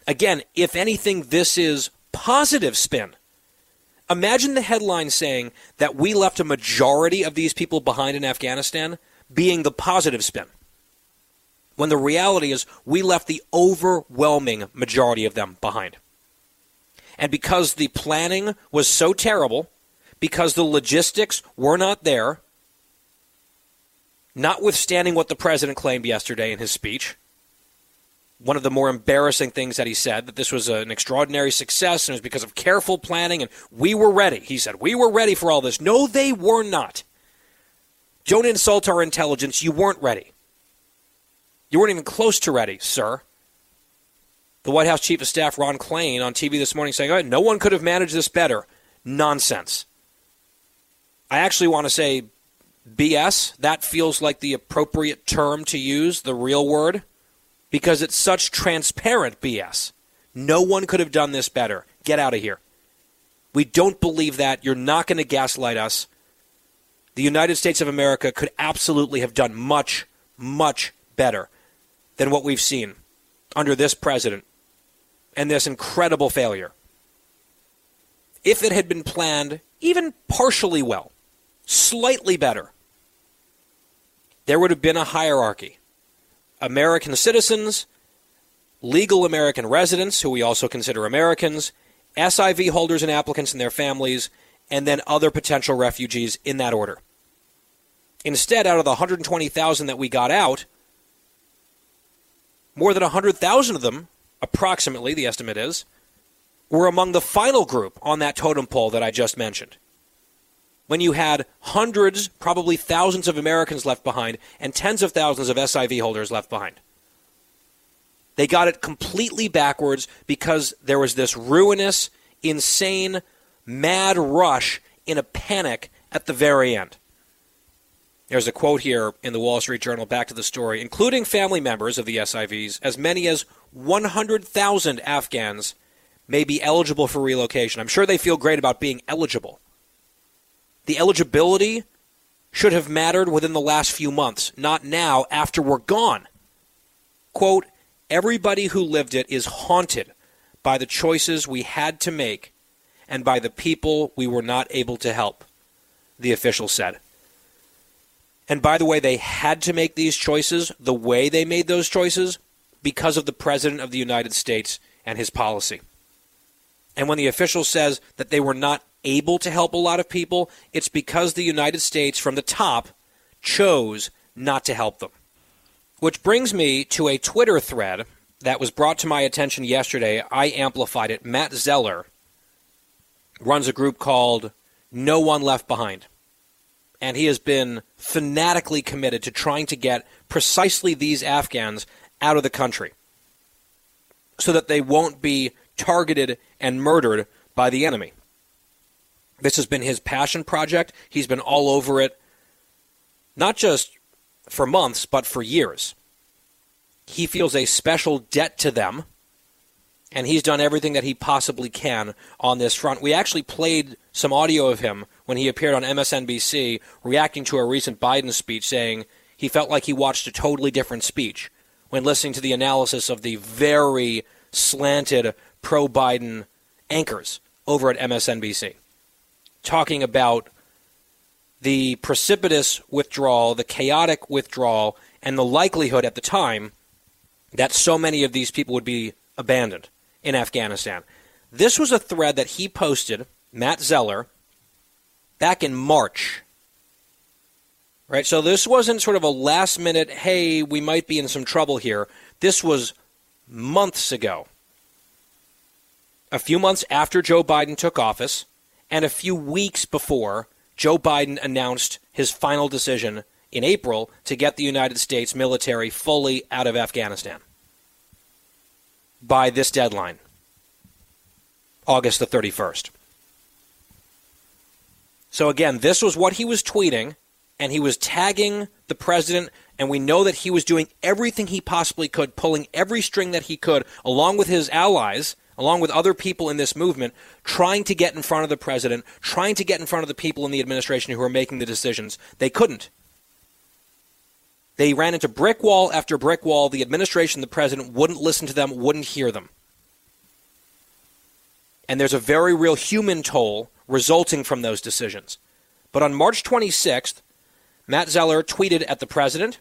Again, if anything, this is positive spin. Imagine the headline saying that we left a majority of these people behind in Afghanistan being the positive spin. When the reality is we left the overwhelming majority of them behind. And because the planning was so terrible, because the logistics were not there, notwithstanding what the president claimed yesterday in his speech, one of the more embarrassing things that he said that this was an extraordinary success and it was because of careful planning and we were ready. He said, We were ready for all this. No, they were not. Don't insult our intelligence. You weren't ready. You weren't even close to ready, sir the White House Chief of Staff Ron Klain on TV this morning saying, no one could have managed this better. Nonsense. I actually want to say BS. That feels like the appropriate term to use, the real word, because it's such transparent BS. No one could have done this better. Get out of here. We don't believe that. You're not going to gaslight us. The United States of America could absolutely have done much, much better than what we've seen under this president and this incredible failure. If it had been planned even partially well, slightly better, there would have been a hierarchy. American citizens, legal American residents, who we also consider Americans, SIV holders and applicants and their families, and then other potential refugees in that order. Instead, out of the 120,000 that we got out, more than 100,000 of them approximately, the estimate is, were among the final group on that totem pole that I just mentioned. When you had hundreds, probably thousands of Americans left behind and tens of thousands of SIV holders left behind. They got it completely backwards because there was this ruinous, insane, mad rush in a panic at the very end. There's a quote here in the Wall Street Journal back to the story, including family members of the SIVs, as many as 100,000 Afghans may be eligible for relocation. I'm sure they feel great about being eligible. The eligibility should have mattered within the last few months, not now after we're gone. Quote, everybody who lived it is haunted by the choices we had to make and by the people we were not able to help, the official said. And by the way, they had to make these choices the way they made those choices because of the President of the United States and his policy. And when the official says that they were not able to help a lot of people, it's because the United States from the top chose not to help them. Which brings me to a Twitter thread that was brought to my attention yesterday. I amplified it. Matt Zeller runs a group called No One Left Behind. And he has been fanatically committed to trying to get precisely these Afghans out of the country so that they won't be targeted and murdered by the enemy. This has been his passion project. He's been all over it, not just for months, but for years. He feels a special debt to them, and he's done everything that he possibly can on this front. We actually played some audio of him when he appeared on MSNBC reacting to a recent Biden speech, saying he felt like he watched a totally different speech when listening to the analysis of the very slanted pro Biden anchors over at MSNBC, talking about the precipitous withdrawal, the chaotic withdrawal, and the likelihood at the time that so many of these people would be abandoned in Afghanistan. This was a thread that he posted, Matt Zeller, back in March. Right? So this wasn't sort of a last minute, hey, we might be in some trouble here. This was months ago a few months after Joe Biden took office and a few weeks before Joe Biden announced his final decision in April to get the United States military fully out of Afghanistan by this deadline, August the 31st. So, again, this was what he was tweeting, and he was tagging the president, and we know that he was doing everything he possibly could, pulling every string that he could, along with his allies along with other people in this movement, trying to get in front of the president, trying to get in front of the people in the administration who are making the decisions. They couldn't. They ran into brick wall after brick wall. The administration, the president, wouldn't listen to them, wouldn't hear them. And there's a very real human toll resulting from those decisions. But on March 26th, Matt Zeller tweeted at the president,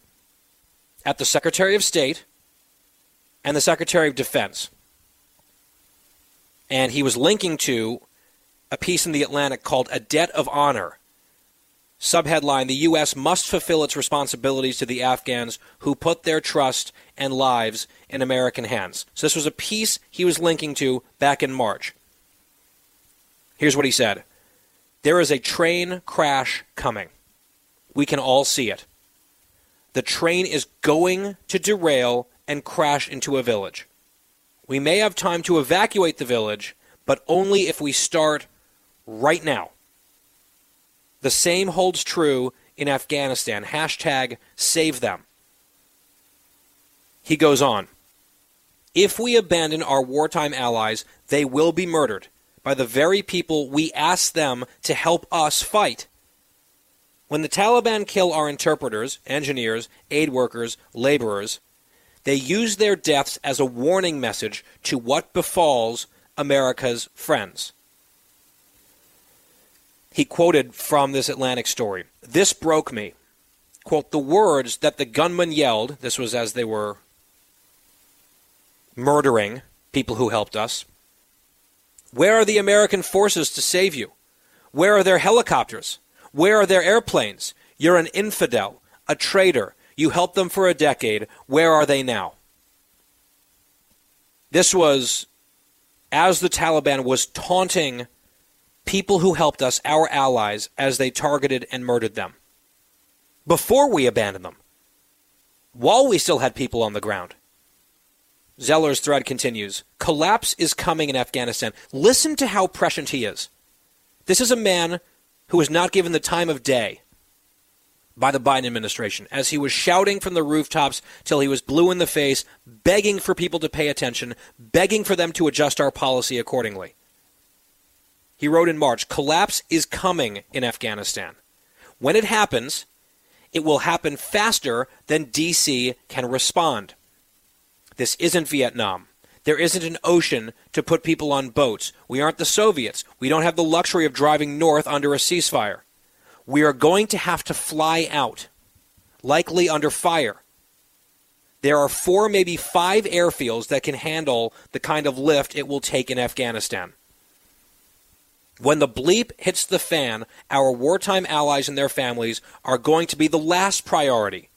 at the Secretary of State, and the Secretary of Defense and he was linking to a piece in the Atlantic called A Debt of Honor. Subheadline The U.S. must fulfill its responsibilities to the Afghans who put their trust and lives in American hands. So, this was a piece he was linking to back in March. Here's what he said There is a train crash coming. We can all see it. The train is going to derail and crash into a village. We may have time to evacuate the village, but only if we start right now. The same holds true in Afghanistan. Hashtag save them. He goes on. If we abandon our wartime allies, they will be murdered by the very people we ask them to help us fight. When the Taliban kill our interpreters, engineers, aid workers, laborers, they use their deaths as a warning message to what befalls America's friends. He quoted from this Atlantic story This broke me. Quote, the words that the gunman yelled, this was as they were murdering people who helped us. Where are the American forces to save you? Where are their helicopters? Where are their airplanes? You're an infidel, a traitor, you helped them for a decade. Where are they now? This was as the Taliban was taunting people who helped us, our allies, as they targeted and murdered them. Before we abandoned them. While we still had people on the ground. Zeller's thread continues. Collapse is coming in Afghanistan. Listen to how prescient he is. This is a man who is not given the time of day by the Biden administration as he was shouting from the rooftops till he was blue in the face, begging for people to pay attention, begging for them to adjust our policy accordingly. He wrote in March Collapse is coming in Afghanistan. When it happens, it will happen faster than D.C. can respond. This isn't Vietnam. There isn't an ocean to put people on boats. We aren't the Soviets. We don't have the luxury of driving north under a ceasefire. We are going to have to fly out, likely under fire. There are four, maybe five airfields that can handle the kind of lift it will take in Afghanistan. When the bleep hits the fan, our wartime allies and their families are going to be the last priority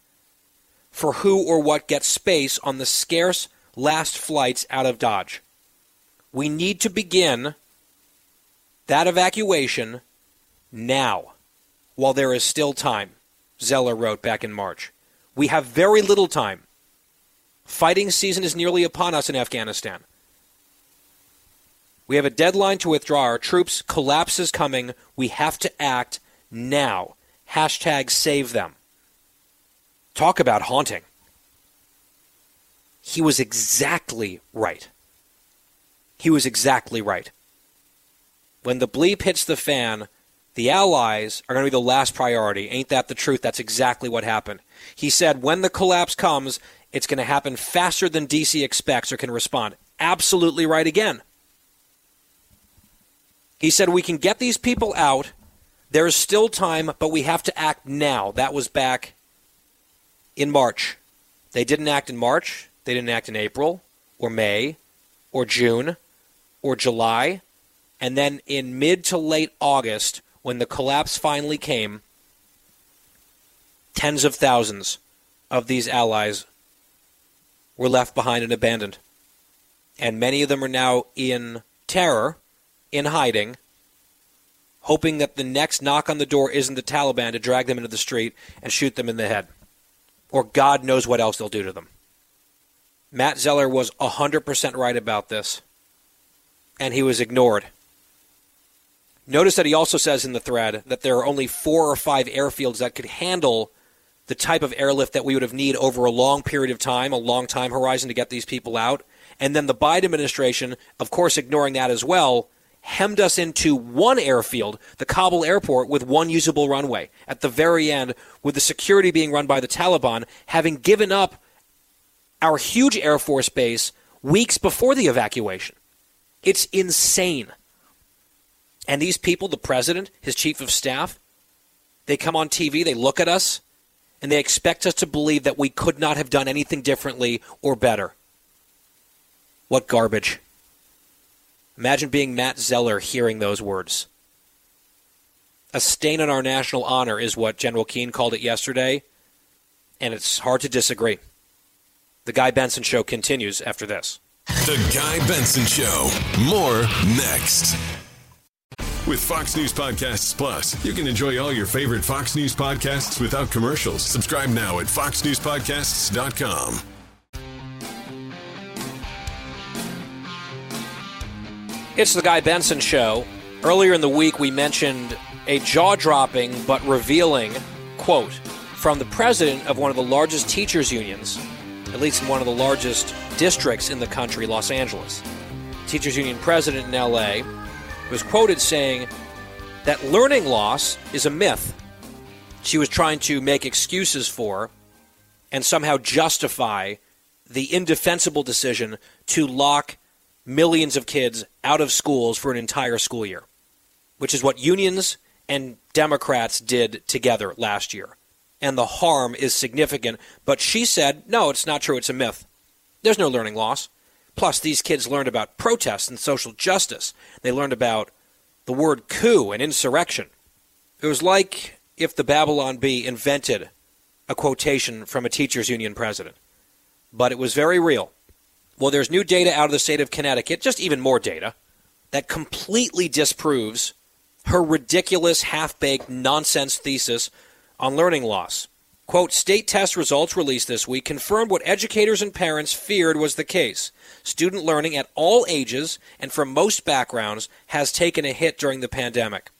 for who or what gets space on the scarce last flights out of Dodge. We need to begin that evacuation now, while there is still time, Zeller wrote back in March. We have very little time. Fighting season is nearly upon us in Afghanistan. We have a deadline to withdraw our troops. Collapse is coming. We have to act now. Hashtag save them. Talk about haunting. He was exactly right. He was exactly right. When the bleep hits the fan, the Allies are going to be the last priority. Ain't that the truth? That's exactly what happened. He said when the collapse comes, it's going to happen faster than DC expects or can respond. Absolutely right again. He said we can get these people out. There is still time, but we have to act now. That was back in March. They didn't act in March. They didn't act in April or May or June or July. And then in mid to late August, when the collapse finally came, tens of thousands of these allies were left behind and abandoned. And many of them are now in terror, in hiding, hoping that the next knock on the door isn't the Taliban to drag them into the street and shoot them in the head. Or God knows what else they'll do to them. Matt Zeller was 100% right about this, and he was ignored. Notice that he also says in the thread that there are only four or five airfields that could handle the type of airlift that we would have need over a long period of time, a long time horizon to get these people out. And then the Biden administration, of course, ignoring that as well, hemmed us into one airfield, the Kabul airport, with one usable runway. At the very end, with the security being run by the Taliban, having given up our huge Air Force base weeks before the evacuation. It's insane. And these people, the president, his chief of staff, they come on TV, they look at us, and they expect us to believe that we could not have done anything differently or better. What garbage. Imagine being Matt Zeller hearing those words. A stain on our national honor is what General Keane called it yesterday, and it's hard to disagree. The Guy Benson Show continues after this. The Guy Benson Show. More next. With Fox News Podcasts Plus, you can enjoy all your favorite Fox News podcasts without commercials. Subscribe now at foxnewspodcasts.com. It's the Guy Benson Show. Earlier in the week, we mentioned a jaw dropping but revealing quote from the president of one of the largest teachers' unions, at least in one of the largest districts in the country, Los Angeles. Teachers' Union president in LA was quoted saying that learning loss is a myth she was trying to make excuses for and somehow justify the indefensible decision to lock millions of kids out of schools for an entire school year, which is what unions and Democrats did together last year. And the harm is significant. But she said, no, it's not true. It's a myth. There's no learning loss. Plus, these kids learned about protest and social justice. They learned about the word coup and insurrection. It was like if the Babylon Bee invented a quotation from a teachers' union president. But it was very real. Well, there's new data out of the state of Connecticut, just even more data, that completely disproves her ridiculous, half baked nonsense thesis on learning loss. Quote, state test results released this week confirmed what educators and parents feared was the case. Student learning at all ages and from most backgrounds has taken a hit during the pandemic.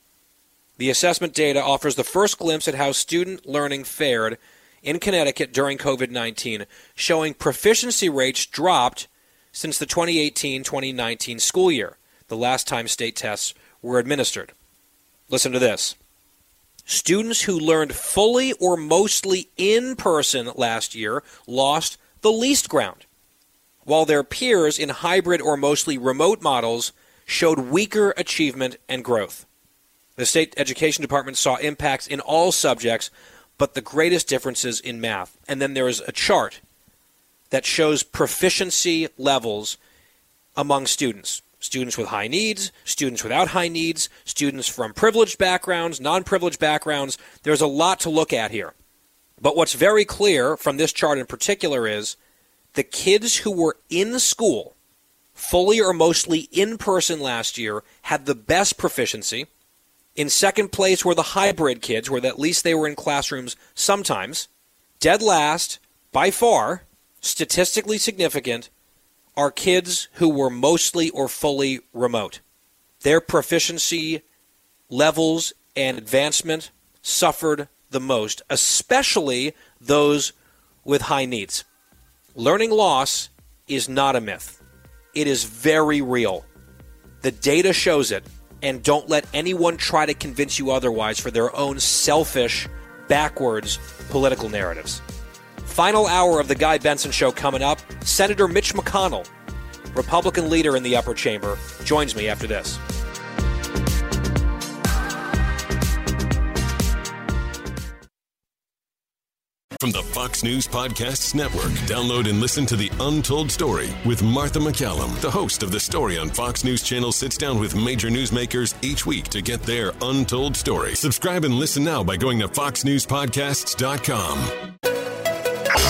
The assessment data offers the first glimpse at how student learning fared in Connecticut during COVID 19, showing proficiency rates dropped since the 2018 2019 school year, the last time state tests were administered. Listen to this. Students who learned fully or mostly in person last year lost the least ground, while their peers in hybrid or mostly remote models showed weaker achievement and growth. The state education department saw impacts in all subjects, but the greatest differences in math. And then there is a chart that shows proficiency levels among students students with high needs, students without high needs, students from privileged backgrounds, non privileged backgrounds. There's a lot to look at here. But what's very clear from this chart in particular is the kids who were in school, fully or mostly in person last year, had the best proficiency. In second place were the hybrid kids, where at least they were in classrooms sometimes. Dead last, by far, statistically significant, are kids who were mostly or fully remote. Their proficiency levels and advancement suffered the most, especially those with high needs. Learning loss is not a myth, it is very real. The data shows it, and don't let anyone try to convince you otherwise for their own selfish, backwards political narratives. Final hour of the Guy Benson Show coming up. Senator Mitch McConnell, Republican leader in the upper chamber, joins me after this. From the Fox News Podcasts Network, download and listen to The Untold Story with Martha MacCallum. The host of the story on Fox News Channel sits down with major newsmakers each week to get their untold story. Subscribe and listen now by going to foxnewspodcasts.com.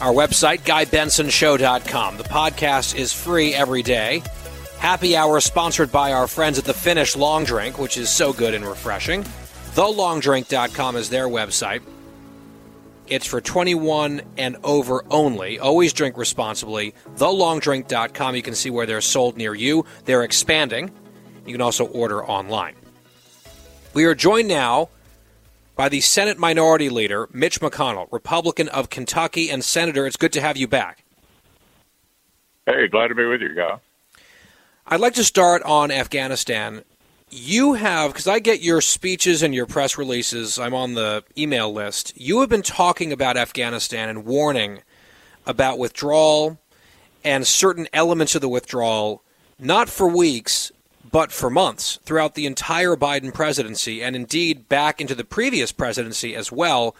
Our website, GuyBensonShow.com. The podcast is free every day. Happy hour sponsored by our friends at the Finnish Long Drink, which is so good and refreshing. TheLongDrink.com is their website. It's for 21 and over only. Always drink responsibly. TheLongDrink.com. You can see where they're sold near you. They're expanding. You can also order online. We are joined now by the Senate Minority Leader, Mitch McConnell, Republican of Kentucky and Senator. It's good to have you back. Hey, glad to be with you, guy. I'd like to start on Afghanistan. You have, because I get your speeches and your press releases, I'm on the email list. You have been talking about Afghanistan and warning about withdrawal and certain elements of the withdrawal, not for weeks, but for months throughout the entire Biden presidency, and indeed back into the previous presidency as well,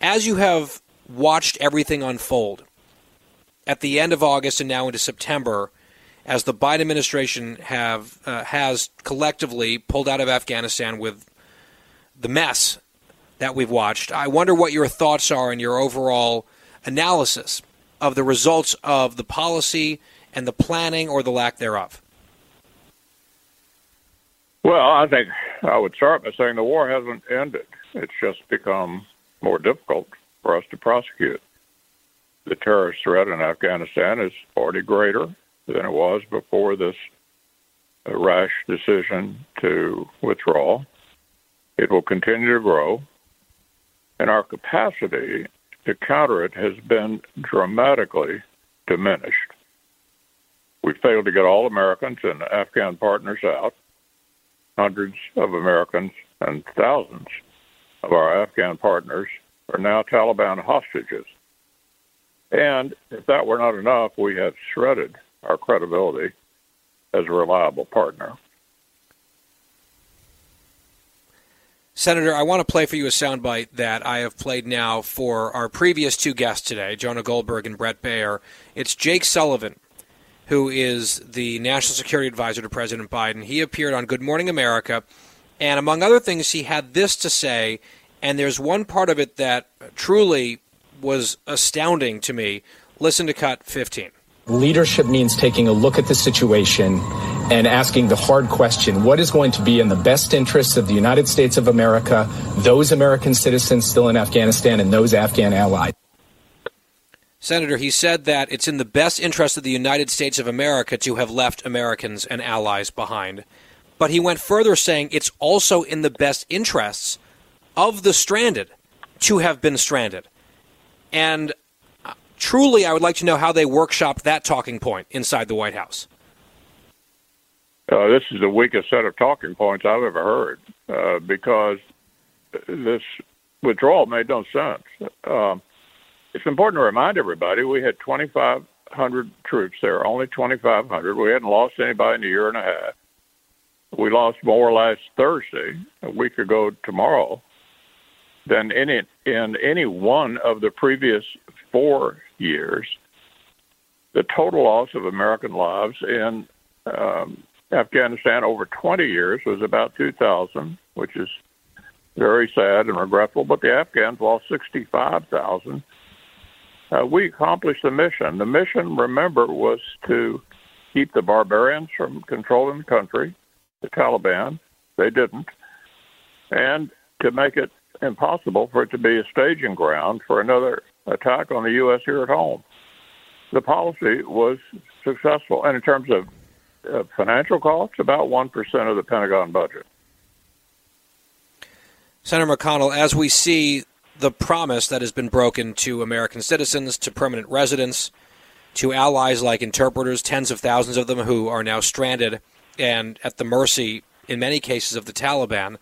as you have watched everything unfold at the end of August and now into September, as the Biden administration have uh, has collectively pulled out of Afghanistan with the mess that we've watched. I wonder what your thoughts are and your overall analysis of the results of the policy and the planning or the lack thereof. Well, I think I would start by saying the war hasn't ended. It's just become more difficult for us to prosecute. The terrorist threat in Afghanistan is already greater than it was before this uh, rash decision to withdraw. It will continue to grow, and our capacity to counter it has been dramatically diminished. We failed to get all Americans and Afghan partners out hundreds of Americans and thousands of our Afghan partners are now Taliban hostages. And if that were not enough, we have shredded our credibility as a reliable partner. Senator, I want to play for you a soundbite that I have played now for our previous two guests today, Jonah Goldberg and Bret Baier. It's Jake Sullivan, who is the National Security Advisor to President Biden. He appeared on Good Morning America, and among other things, he had this to say, and there's one part of it that truly was astounding to me. Listen to cut 15. Leadership means taking a look at the situation and asking the hard question what is going to be in the best interests of the United States of America, those American citizens still in Afghanistan, and those Afghan allies? Senator, he said that it's in the best interest of the United States of America to have left Americans and allies behind. But he went further, saying it's also in the best interests of the stranded to have been stranded. And truly, I would like to know how they workshopped that talking point inside the White House. Uh, this is the weakest set of talking points I've ever heard uh, because this withdrawal made no sense. Um, it's important to remind everybody we had 2,500 troops there, only 2,500. We hadn't lost anybody in a year and a half. We lost more last Thursday, a week ago tomorrow, than any in any one of the previous four years. The total loss of American lives in um, Afghanistan over 20 years was about 2,000, which is very sad and regretful. But the Afghans lost 65,000. Uh, we accomplished the mission. The mission, remember, was to keep the barbarians from controlling the country, the Taliban. They didn't. And to make it impossible for it to be a staging ground for another attack on the U.S. here at home. The policy was successful. And in terms of uh, financial costs, about 1% of the Pentagon budget. Senator McConnell, as we see the promise that has been broken to American citizens, to permanent residents, to allies like interpreters, tens of thousands of them who are now stranded and at the mercy, in many cases, of the Taliban,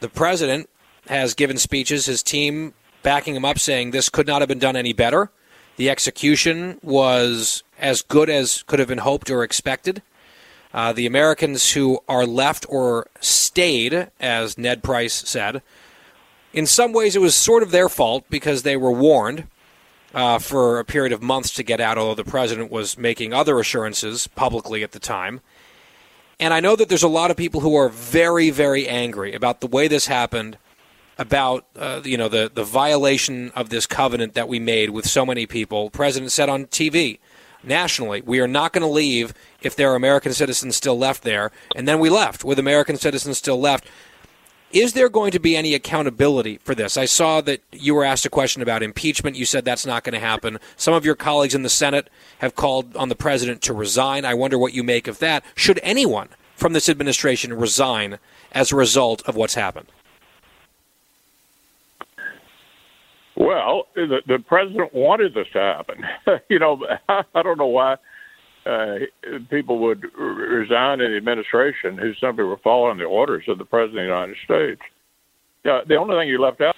the president has given speeches, his team backing him up, saying this could not have been done any better. The execution was as good as could have been hoped or expected. Uh, the Americans who are left or stayed, as Ned Price said, in some ways it was sort of their fault because they were warned uh, for a period of months to get out, although the president was making other assurances publicly at the time. And I know that there's a lot of people who are very, very angry about the way this happened about uh, you know the the violation of this covenant that we made with so many people. The president said on TV nationally, we are not going to leave if there are American citizens still left there, and then we left with American citizens still left. Is there going to be any accountability for this? I saw that you were asked a question about impeachment. You said that's not going to happen. Some of your colleagues in the Senate have called on the president to resign. I wonder what you make of that. Should anyone from this administration resign as a result of what's happened? Well, the, the president wanted this to happen. you know, I, I don't know why uh, people would resign in the administration who simply were following the orders of the president of the United States. Yeah, the only thing you left out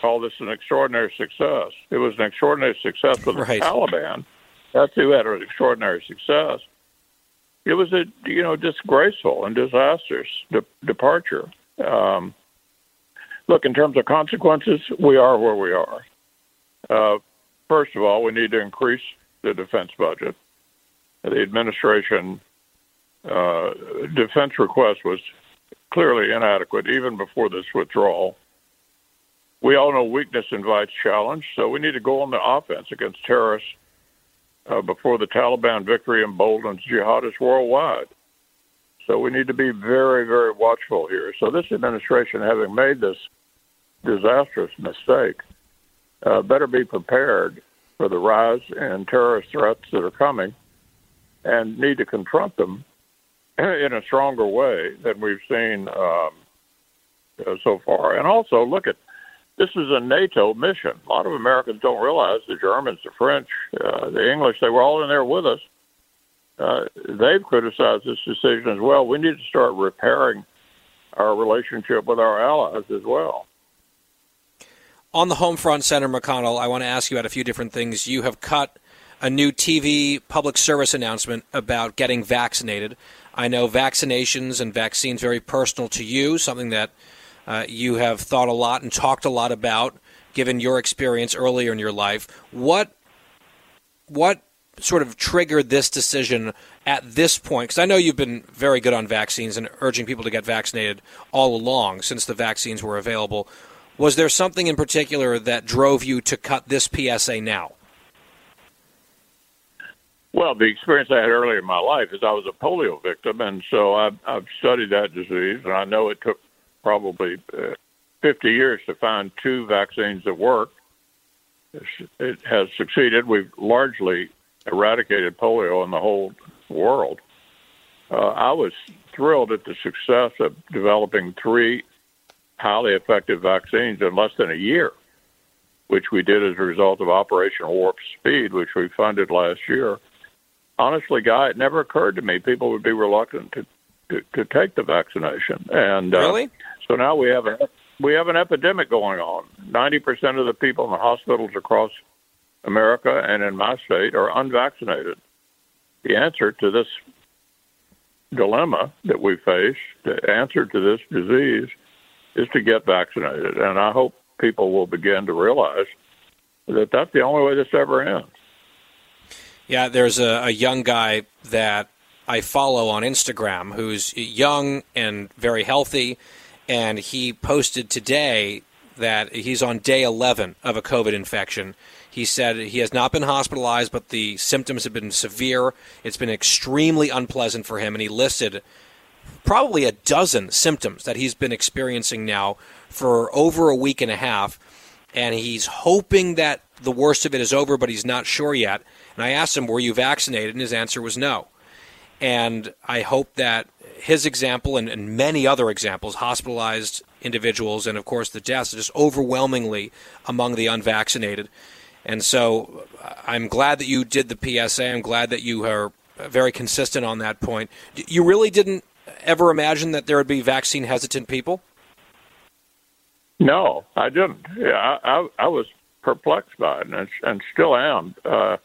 call this an extraordinary success. It was an extraordinary success for the right. Taliban. That's who had an extraordinary success. It was a you know disgraceful and disastrous de- departure. Um, Look, in terms of consequences, we are where we are. Uh, first of all, we need to increase the defense budget. The administration uh, defense request was clearly inadequate even before this withdrawal. We all know weakness invites challenge, so we need to go on the offense against terrorists uh, before the Taliban victory emboldens jihadists worldwide. So we need to be very, very watchful here. So this administration, having made this disastrous mistake, uh, better be prepared for the rise in terrorist threats that are coming and need to confront them in a stronger way than we've seen um, uh, so far. And also, look at this is a NATO mission. A lot of Americans don't realize the Germans, the French, uh, the English, they were all in there with us. Uh, they've criticized this decision as well. We need to start repairing our relationship with our allies as well. On the home front, Senator McConnell, I want to ask you about a few different things. You have cut a new TV public service announcement about getting vaccinated. I know vaccinations and vaccines very personal to you, something that uh, you have thought a lot and talked a lot about, given your experience earlier in your life. What what sort of triggered this decision at this point? Because I know you've been very good on vaccines and urging people to get vaccinated all along since the vaccines were available. Was there something in particular that drove you to cut this PSA now? Well, the experience I had earlier in my life is I was a polio victim, and so I've, I've studied that disease, and I know it took probably uh, 50 years to find two vaccines that work. It has succeeded. We've largely eradicated polio in the whole world. Uh, I was thrilled at the success of developing three highly effective vaccines in less than a year, which we did as a result of Operation Warp Speed, which we funded last year. Honestly, Guy, it never occurred to me people would be reluctant to to, to take the vaccination, and uh, really, so now we have a we have an epidemic going on. Ninety percent of the people in the hospitals across America and in my state are unvaccinated. The answer to this dilemma that we face, the answer to this disease, is to get vaccinated. And I hope people will begin to realize that that's the only way this ever ends. Yeah, there's a, a young guy that I follow on Instagram who's young and very healthy, and he posted today that he's on day 11 of a COVID infection. He said he has not been hospitalized, but the symptoms have been severe. It's been extremely unpleasant for him, and he listed probably a dozen symptoms that he's been experiencing now for over a week and a half. And he's hoping that the worst of it is over, but he's not sure yet. And I asked him, Were you vaccinated? And his answer was no. And I hope that his example and, and many other examples, hospitalized individuals, and of course the deaths, are just overwhelmingly among the unvaccinated. And so I'm glad that you did the PSA. I'm glad that you are very consistent on that point. You really didn't ever imagine that there would be vaccine hesitant people? No, I didn't. Yeah, I, I, I was perplexed by it, and, and still am. Uh,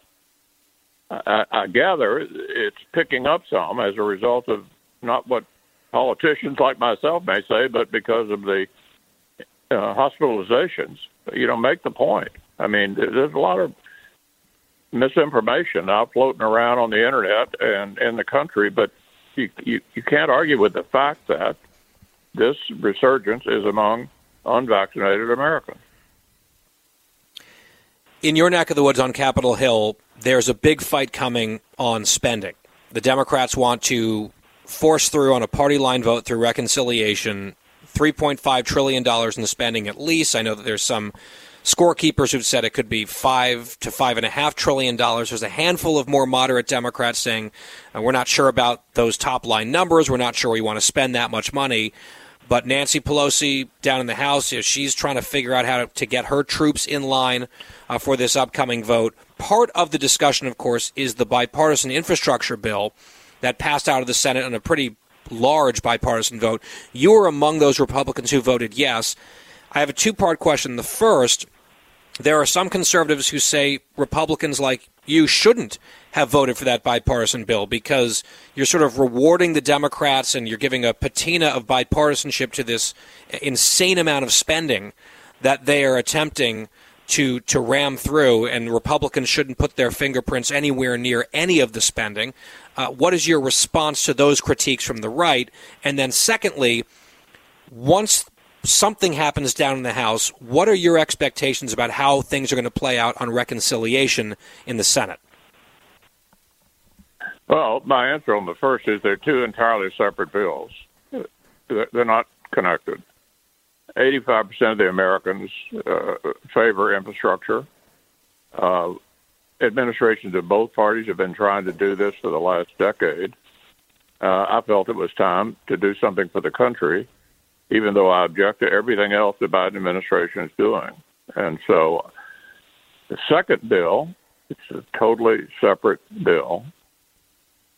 I, I gather it's picking up some as a result of not what politicians like myself may say, but because of the uh, hospitalizations. You know, make the point. I mean, there's a lot of misinformation out floating around on the internet and in the country, but you, you, you can't argue with the fact that this resurgence is among unvaccinated Americans. In your neck of the woods on Capitol Hill, there's a big fight coming on spending. The Democrats want to force through on a party line vote through reconciliation $3.5 trillion in the spending at least. I know that there's some scorekeepers who've said it could be five to five and a half trillion dollars. There's a handful of more moderate Democrats saying uh, we're not sure about those top line numbers. We're not sure we want to spend that much money. But Nancy Pelosi down in the House, you know, she's trying to figure out how to, to get her troops in line uh, for this upcoming vote. Part of the discussion, of course, is the bipartisan infrastructure bill that passed out of the Senate on a pretty large bipartisan vote. You were among those Republicans who voted yes. I have a two part question. The first, there are some conservatives who say Republicans like you shouldn't have voted for that bipartisan bill because you're sort of rewarding the Democrats and you're giving a patina of bipartisanship to this insane amount of spending that they are attempting to to ram through, and Republicans shouldn't put their fingerprints anywhere near any of the spending. Uh, what is your response to those critiques from the right? And then, secondly, once something happens down in the House, what are your expectations about how things are going to play out on reconciliation in the Senate? Well, my answer on the first is they're two entirely separate bills. They're not connected. 85% of the Americans uh, favor infrastructure. Uh, administrations of both parties have been trying to do this for the last decade. Uh, I felt it was time to do something for the country, even though I object to everything else the Biden administration is doing. And so the second bill, it's a totally separate bill,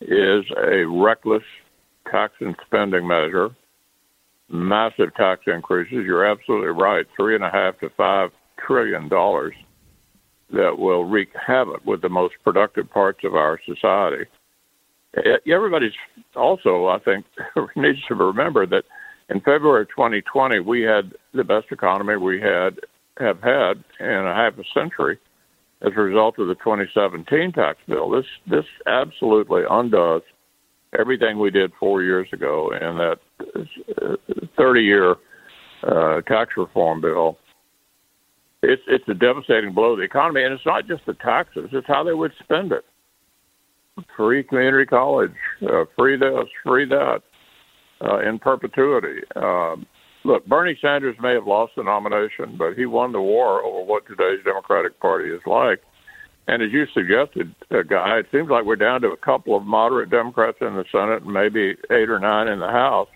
is a reckless tax and spending measure, massive tax increases. You're absolutely right, three and a half to five trillion dollars that will wreak havoc with the most productive parts of our society. Eh, everybody's also, I think, needs to remember that In February of 2020, we had the best economy we had have had in a half a century as a result of the 2017 tax bill. This this absolutely undoes everything we did four years ago in that 30 year uh, tax reform bill. It's it's a devastating blow to the economy, and it's not just the taxes; it's how they would spend it. Free community college, uh, free this, free that, uh, in perpetuity. Um, look, Bernie Sanders may have lost the nomination, but he won the war over what today's Democratic Party is like. And as you suggested, uh, Guy, it seems like we're down to a couple of moderate Democrats in the Senate and maybe eight or nine in the House.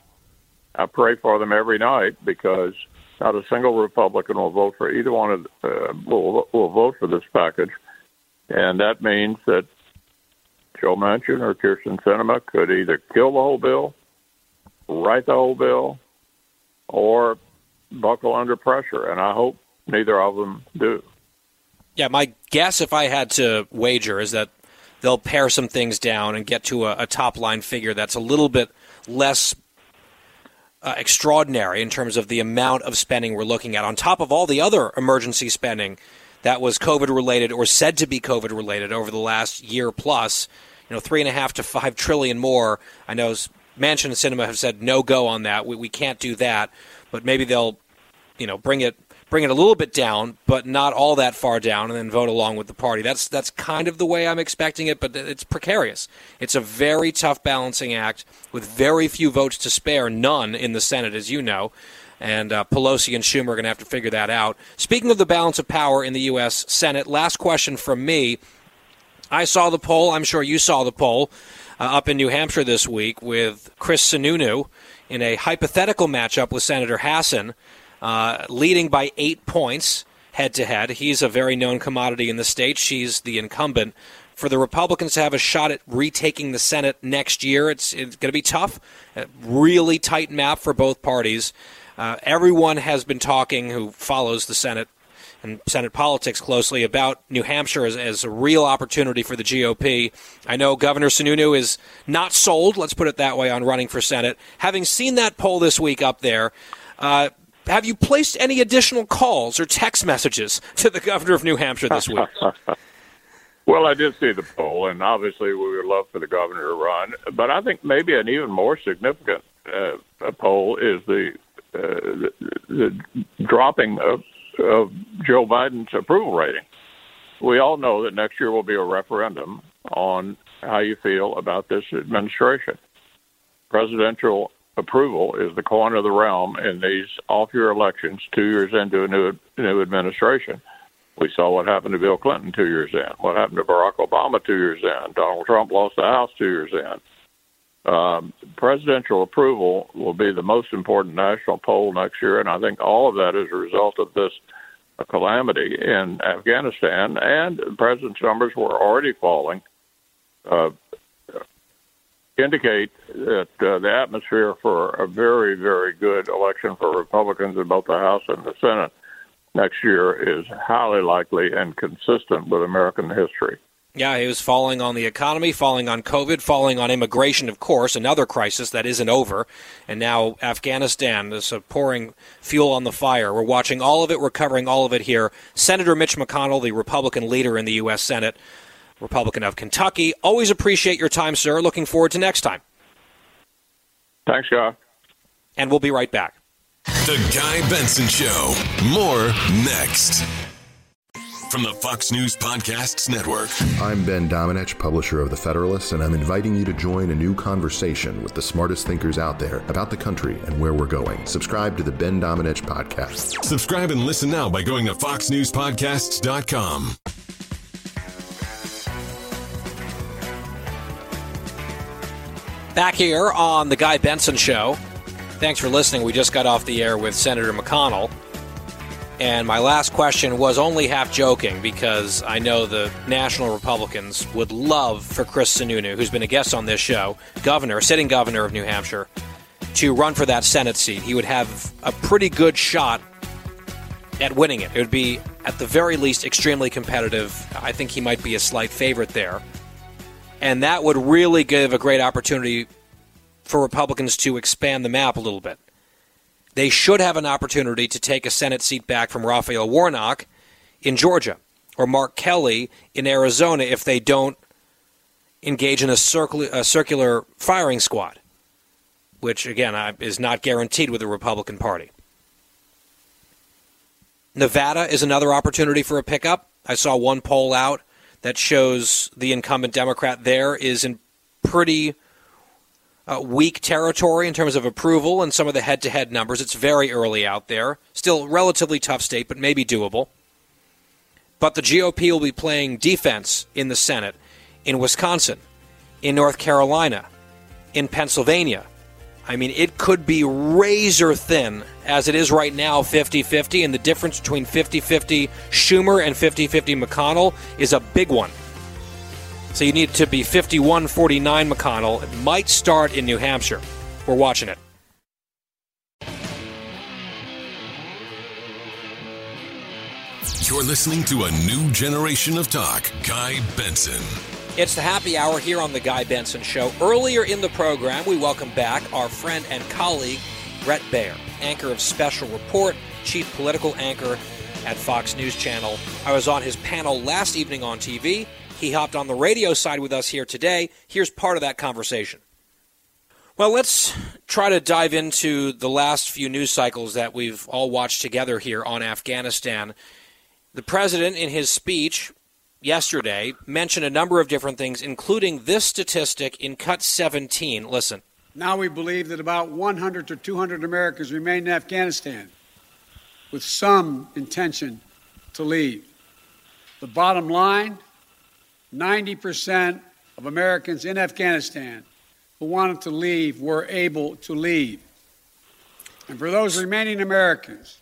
I pray for them every night because not a single Republican will vote for either one of uh, will will vote for this package, and that means that Joe Manchin or Kyrsten Sinema could either kill the whole bill, write the whole bill, or buckle under pressure. And I hope neither of them do. Yeah, my guess, if I had to wager, is that they'll pare some things down and get to a, a top line figure that's a little bit less uh, extraordinary in terms of the amount of spending we're looking at, on top of all the other emergency spending that was COVID related or said to be COVID related over the last year plus. You know, three and a half to five trillion more. I know Manchin and Sinema have said no go on that. We, we can't do that, but maybe they'll, you know, bring it bring it a little bit down, but not all that far down, and then vote along with the party. That's that's kind of the way I'm expecting it, but it's precarious. It's a very tough balancing act with very few votes to spare, none in the Senate, as you know. And uh, Pelosi and Schumer are going to have to figure that out. Speaking of the balance of power in the U.S. Senate, last question from me. I saw the poll. I'm sure you saw the poll uh, up in New Hampshire this week with Chris Sununu in a hypothetical matchup with Senator Hassan uh, leading by eight points head to head. He's a very known commodity in the state. She's the incumbent. For the Republicans to have a shot at retaking the Senate next year, it's, it's going to be tough. A really tight map for both parties. Uh, everyone has been talking who follows the Senate and Senate politics closely about New Hampshire as, as, a real opportunity for the GOP. I know Governor Sununu is not sold, let's put it that way, on running for Senate. Having seen that poll this week up there, uh, have you placed any additional calls or text messages to the governor of New Hampshire this week? well, I did see the poll, and obviously we would love for the governor to run. But I think maybe an even more significant uh, poll is the, uh, the, the dropping of, of Joe Biden's approval rating. We all know that next year will be a referendum on how you feel about this administration. Presidential approval is the coin of the realm in these off-year elections, two years into a new new administration. We saw what happened to Bill Clinton two years in. What happened to Barack Obama two years in. Donald Trump lost the House two years in. Um, presidential approval will be the most important national poll next year, and I think all of that is a result of this calamity in Afghanistan. And the president's numbers were already falling. Uh, indicate that uh, the atmosphere for a very, very good election for Republicans in both the House and the Senate next year is highly likely and consistent with American history. Yeah, he was falling on the economy, falling on COVID, falling on immigration, of course, another crisis that isn't over. And now Afghanistan is uh, pouring fuel on the fire. We're watching all of it, we're covering all of it here. Senator Mitch McConnell, the Republican leader in the U.S. Senate, Republican of Kentucky. Always appreciate your time, sir. Looking forward to next time. Thanks, Guy. And we'll be right back. The Guy Benson Show. More next. From the Fox News Podcasts Network. I'm Ben Domenech, publisher of The Federalist, and I'm inviting you to join a new conversation with the smartest thinkers out there about the country and where we're going. Subscribe to the Ben Domenech Podcast. Subscribe and listen now by going to foxnewspodcasts.com. Back here on The Guy Benson Show. Thanks for listening. We just got off the air with Senator McConnell. And my last question was only half joking because I know the National Republicans would love for Chris Sununu, who's been a guest on this show, governor, sitting governor of New Hampshire, to run for that Senate seat. He would have a pretty good shot at winning it. It would be, at the very least, extremely competitive. I think he might be a slight favorite there. And that would really give a great opportunity for Republicans to expand the map a little bit. They should have an opportunity to take a Senate seat back from Raphael Warnock in Georgia or Mark Kelly in Arizona if they don't engage in a, circular, a circular firing squad, which, again, is not guaranteed with the Republican Party. Nevada is another opportunity for a pickup. I saw one poll out that shows the incumbent Democrat there is in pretty uh, weak territory in terms of approval and some of the head to head numbers. It's very early out there. Still relatively tough state, but maybe doable. But the GOP will be playing defense in the Senate in Wisconsin, in North Carolina, in Pennsylvania. I mean, it could be razor thin as it is right now 50 50, and the difference between 50 50 Schumer and 50 50 McConnell is a big one. So you need to be 51 49 McConnell. It might start in New Hampshire. We're watching it. You're listening to a new generation of talk. Guy Benson. It's the happy hour here on The Guy Benson Show. Earlier in the program, we welcome back our friend and colleague, Bret Baier, anchor of Special Report, chief political anchor at Fox News Channel. I was on his panel last evening on TV. He hopped on the radio side with us here today. Here's part of that conversation. Well, let's try to dive into the last few news cycles that we've all watched together here on Afghanistan. The president, in his speech yesterday, mentioned a number of different things, including this statistic in Cut 17. Listen. Now we believe that about 100 to 200 Americans remain in Afghanistan with some intention to leave. The bottom line 90% of Americans in Afghanistan who wanted to leave were able to leave. And for those remaining Americans,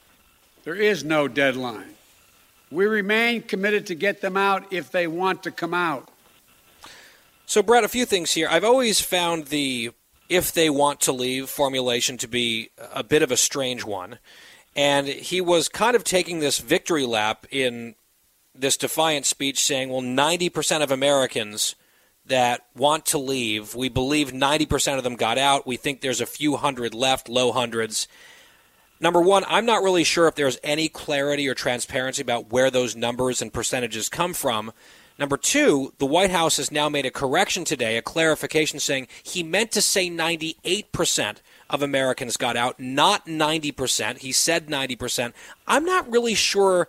there is no deadline. We remain committed to get them out if they want to come out. So, Bret, a few things here. I've always found the if they want to leave formulation to be a bit of a strange one. And he was kind of taking this victory lap in this defiant speech saying, well, 90% of Americans that want to leave, we believe 90% of them got out. We think there's a few hundred left, low hundreds. Number one, I'm not really sure if there's any clarity or transparency about where those numbers and percentages come from. Number two, the White House has now made a correction today, a clarification saying he meant to say 98% of Americans got out, not 90%. He said 90%. I'm not really sure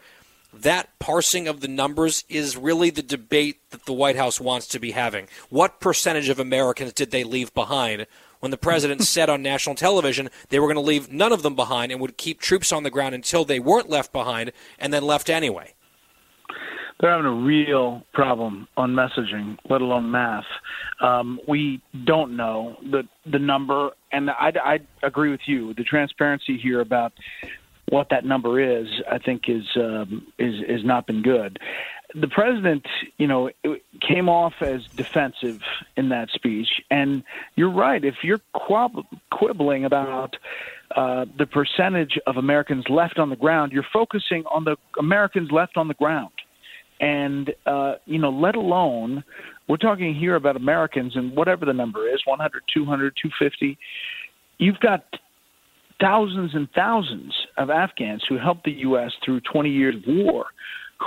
that parsing of the numbers is really the debate that the White House wants to be having. What percentage of Americans did they leave behind? when the president said on national television they were going to leave none of them behind and would keep troops on the ground until they weren't left behind and then left anyway. They're having a real problem on messaging, let alone math. Um, we don't know the the number, and I, I agree with you. The transparency here about what that number is, I think, is um, is is not been good the president, you know, came off as defensive in that speech. And you're right. If you're quib- quibbling about uh, the percentage of Americans left on the ground, you're focusing on the Americans left on the ground. And, uh, you know, let alone, we're talking here about Americans and whatever the number is 100, 200, 250. You've got thousands and thousands of Afghans who helped the U.S. through 20 years of war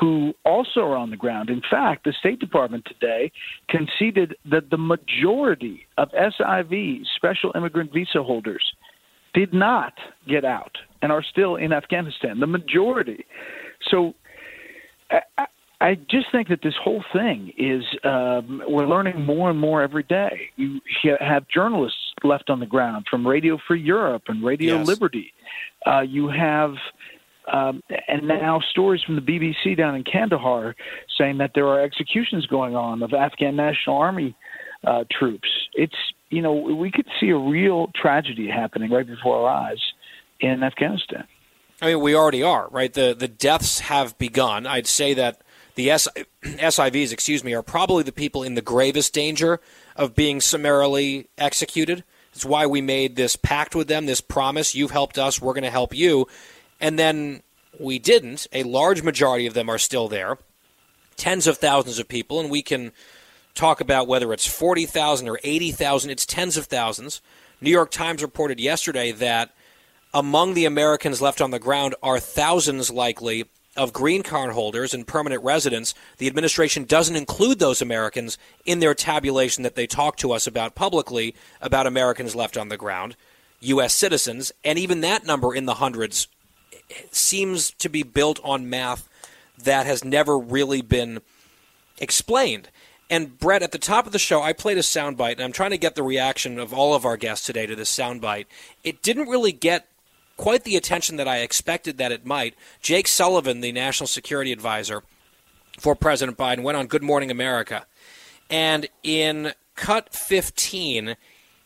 who also are on the ground. In fact, the State Department today conceded that the majority of SIV, special immigrant visa holders, did not get out and are still in Afghanistan. The majority. So I, just think that this whole thing is um, we're learning more and more every day. You have journalists left on the ground from Radio Free Europe and Radio yes. Liberty. Uh, you have um, and now stories from the BBC down in Kandahar saying that there are executions going on of Afghan National Army uh, troops. It's you know we could see a real tragedy happening right before our eyes in Afghanistan. I mean, we already are right. The the deaths have begun. I'd say that the S- SIVs, excuse me, are probably the people in the gravest danger of being summarily executed. It's why we made this pact with them, this promise. You've helped us, we're going to help you and then we didn't. A large majority of them are still there, tens of thousands of people, and we can talk about whether it's 40,000 or 80,000, it's tens of thousands. New York Times reported yesterday that among the Americans left on the ground are thousands likely of green card holders and permanent residents. The administration doesn't include those Americans in their tabulation that they talk to us about publicly about Americans left on the ground, U.S. citizens, and even that number in the hundreds seems to be built on math that has never really been explained. And Bret, at the top of the show, I played a soundbite, and I'm trying to get the reaction of all of our guests today to this soundbite. It didn't really get quite the attention that I expected that it might. Jake Sullivan, the national security advisor for President Biden, went on Good Morning America. And in cut 15,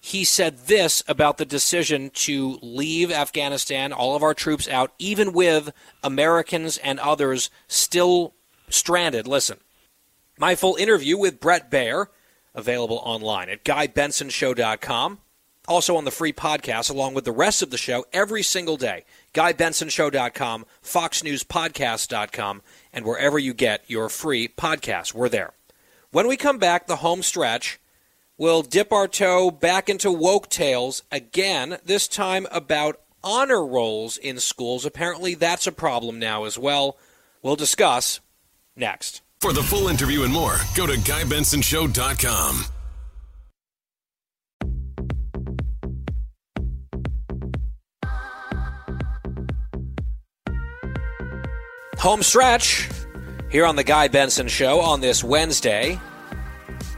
he said this about the decision to leave Afghanistan, all of our troops out, even with Americans and others still stranded. Listen, my full interview with Bret Baier, available online at GuyBensonShow.com. Also on the free podcast, along with the rest of the show, every single day. GuyBensonShow.com, FoxNewsPodcast.com, and wherever you get your free podcasts. We're there. When we come back, the home stretch, we'll dip our toe back into woke tales again, this time about honor rolls in schools. Apparently, that's a problem now as well. We'll discuss next. For the full interview and more, go to GuyBensonShow.com. Home stretch here on the Guy Benson Show on this Wednesday.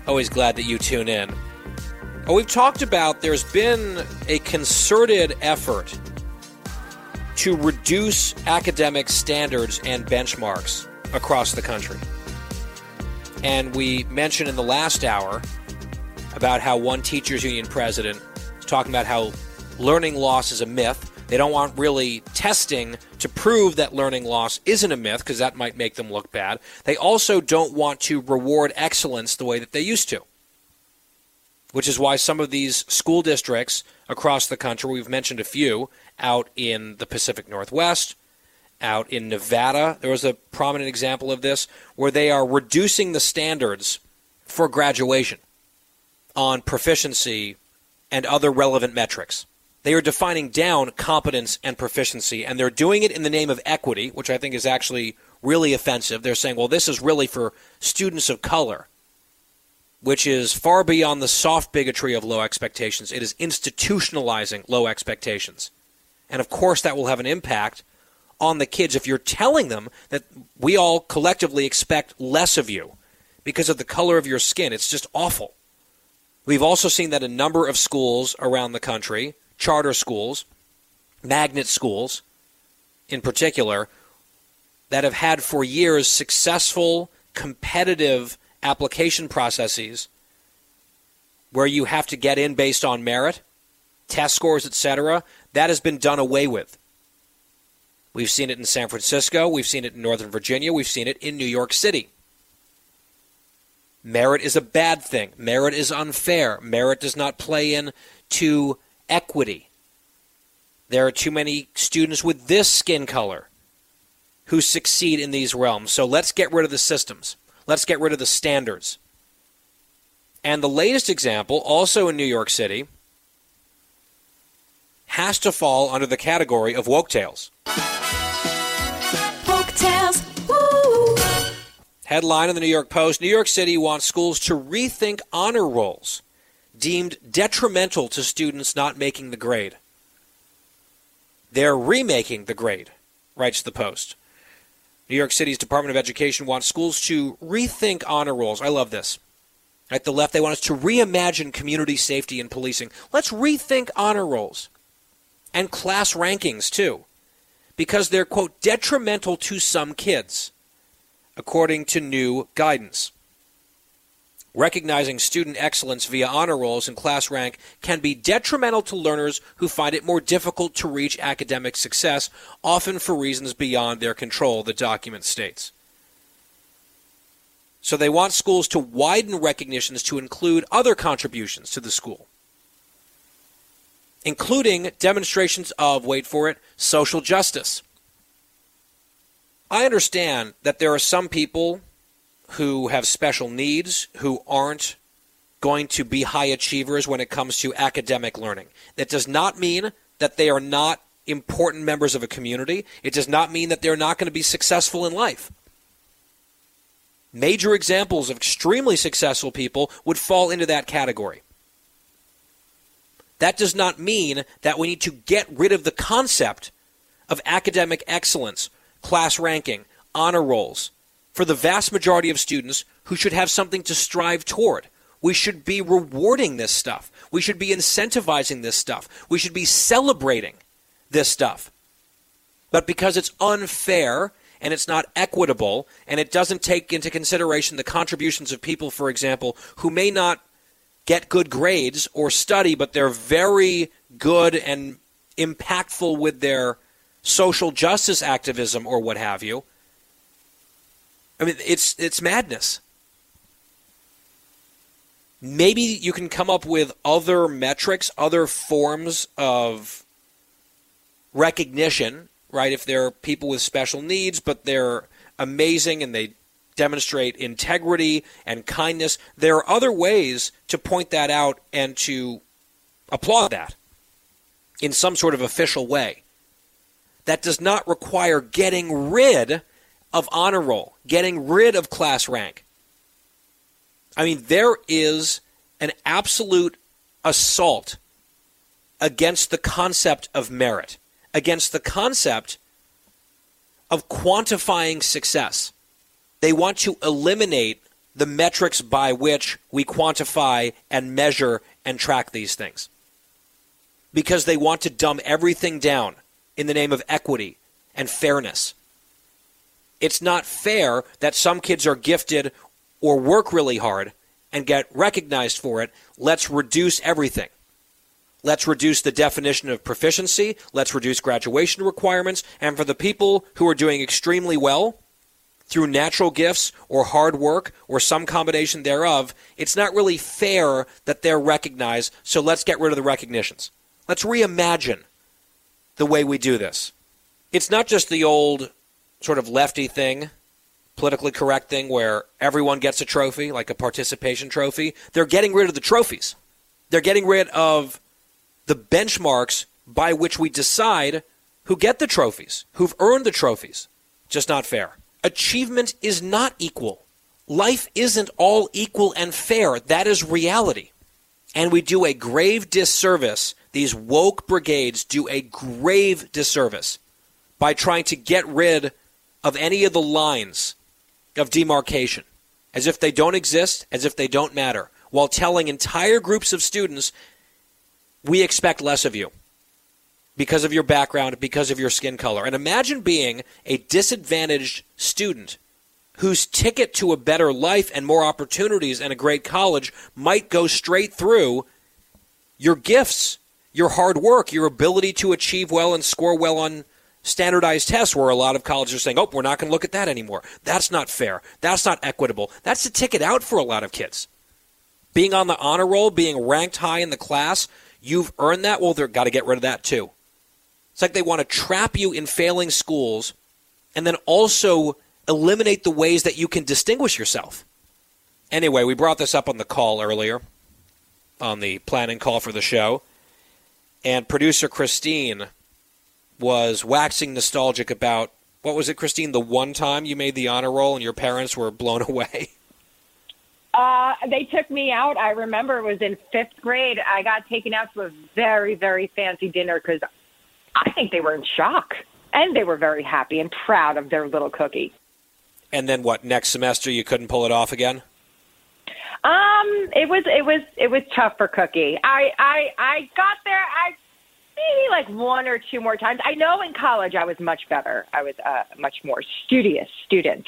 Always glad that you tune in. Well, we've talked about there's been a concerted effort to reduce academic standards and benchmarks across the country. And we mentioned in the last hour about how one teachers union president is talking about how learning loss is a myth. They don't want really testing to prove that learning loss isn't a myth because that might make them look bad. They also don't want to reward excellence the way that they used to, which is why some of these school districts across the country, we've mentioned a few out in the Pacific Northwest, out in Nevada, there was a prominent example of this, where they are reducing the standards for graduation on proficiency and other relevant metrics. They are defining down competence and proficiency, and they're doing it in the name of equity, which I think is actually really offensive. They're saying, well, this is really for students of color, which is far beyond the soft bigotry of low expectations. It is institutionalizing low expectations. And of course, that will have an impact on the kids if you're telling them that we all collectively expect less of you because of the color of your skin. It's just awful. We've also seen that a number of schools around the country charter schools, magnet schools in particular, that have had for years successful competitive application processes where you have to get in based on merit, test scores, etc., that has been done away with. We've seen it in San Francisco, we've seen it in Northern Virginia, we've seen it in New York City. Merit is a bad thing. Merit is unfair. Merit does not play in to equity. There are too many students with this skin color who succeed in these realms. So let's get rid of the systems. Let's get rid of the standards. And the latest example, also in New York City, has to fall under the category of woke tales. Woke tales. Woo. Headline in the New York Post New York City wants schools to rethink honor rolls deemed detrimental to students not making the grade. They're remaking the grade, writes the Post. New York City's Department of Education wants schools to rethink honor rolls. I love this. At the left, they want us to reimagine community safety and policing. Let's rethink honor rolls and class rankings, too, because they're, quote, detrimental to some kids, according to new guidance. Recognizing student excellence via honor rolls and class rank can be detrimental to learners who find it more difficult to reach academic success, often for reasons beyond their control, the document states. So they want schools to widen recognitions to include other contributions to the school, including demonstrations of, wait for it, social justice. I understand that there are some people who have special needs who aren't going to be high achievers when it comes to academic learning. That does not mean that they are not important members of a community. It does not mean that they're not going to be successful in life. Major examples of extremely successful people would fall into that category. That does not mean that we need to get rid of the concept of academic excellence, class ranking, honor rolls for the vast majority of students who should have something to strive toward. We should be rewarding this stuff. We should be incentivizing this stuff. We should be celebrating this stuff. But because it's unfair and it's not equitable and it doesn't take into consideration the contributions of people, for example, who may not get good grades or study, but they're very good and impactful with their social justice activism or what have you. I mean, it's it's madness. Maybe you can come up with other metrics, other forms of recognition, right? If they're people with special needs, but they're amazing and they demonstrate integrity and kindness, there are other ways to point that out and to applaud that in some sort of official way. That does not require getting rid of honor roll, getting rid of class rank. I mean, there is an absolute assault against the concept of merit, against the concept of quantifying success. They want to eliminate the metrics by which we quantify and measure and track these things. Because they want to dumb everything down in the name of equity and fairness. It's not fair that some kids are gifted or work really hard and get recognized for it. Let's reduce everything. Let's reduce the definition of proficiency. Let's reduce graduation requirements. And for the people who are doing extremely well through natural gifts or hard work or some combination thereof, it's not really fair that they're recognized. So let's get rid of the recognitions. Let's reimagine the way we do this. It's not just the old sort of lefty thing, politically correct thing where everyone gets a trophy, like a participation trophy. They're getting rid of the trophies. They're getting rid of the benchmarks by which we decide who get the trophies, who've earned the trophies. Just not fair. Achievement is not equal. Life isn't all equal and fair. That is reality. And we do a grave disservice. These woke brigades do a grave disservice by trying to get rid of any of the lines of demarcation, as if they don't exist, as if they don't matter, while telling entire groups of students, we expect less of you because of your background, because of your skin color. And imagine being a disadvantaged student whose ticket to a better life and more opportunities and a great college might go straight through your gifts, your hard work, your ability to achieve well and score well on standardized tests where a lot of colleges are saying, oh, we're not going to look at that anymore. That's not fair. That's not equitable. That's the ticket out for a lot of kids. Being on the honor roll, being ranked high in the class, you've earned that. Well, they've got to get rid of that too. It's like they want to trap you in failing schools and then also eliminate the ways that you can distinguish yourself. Anyway, we brought this up on the call earlier, on the planning call for the show. And producer Christine was waxing nostalgic about what was it, Christine? The one time you made the honor roll and your parents were blown away. Uh, they took me out. I remember it was in fifth grade. I got taken out to a very, very fancy dinner because I think they were in shock and they were very happy and proud of their little cookie. And then what? Next semester you couldn't pull it off again? Um, it was it was it was tough for Cookie. I I I got there. I maybe like one or two more times. I know in college I was much better. I was a much more studious student.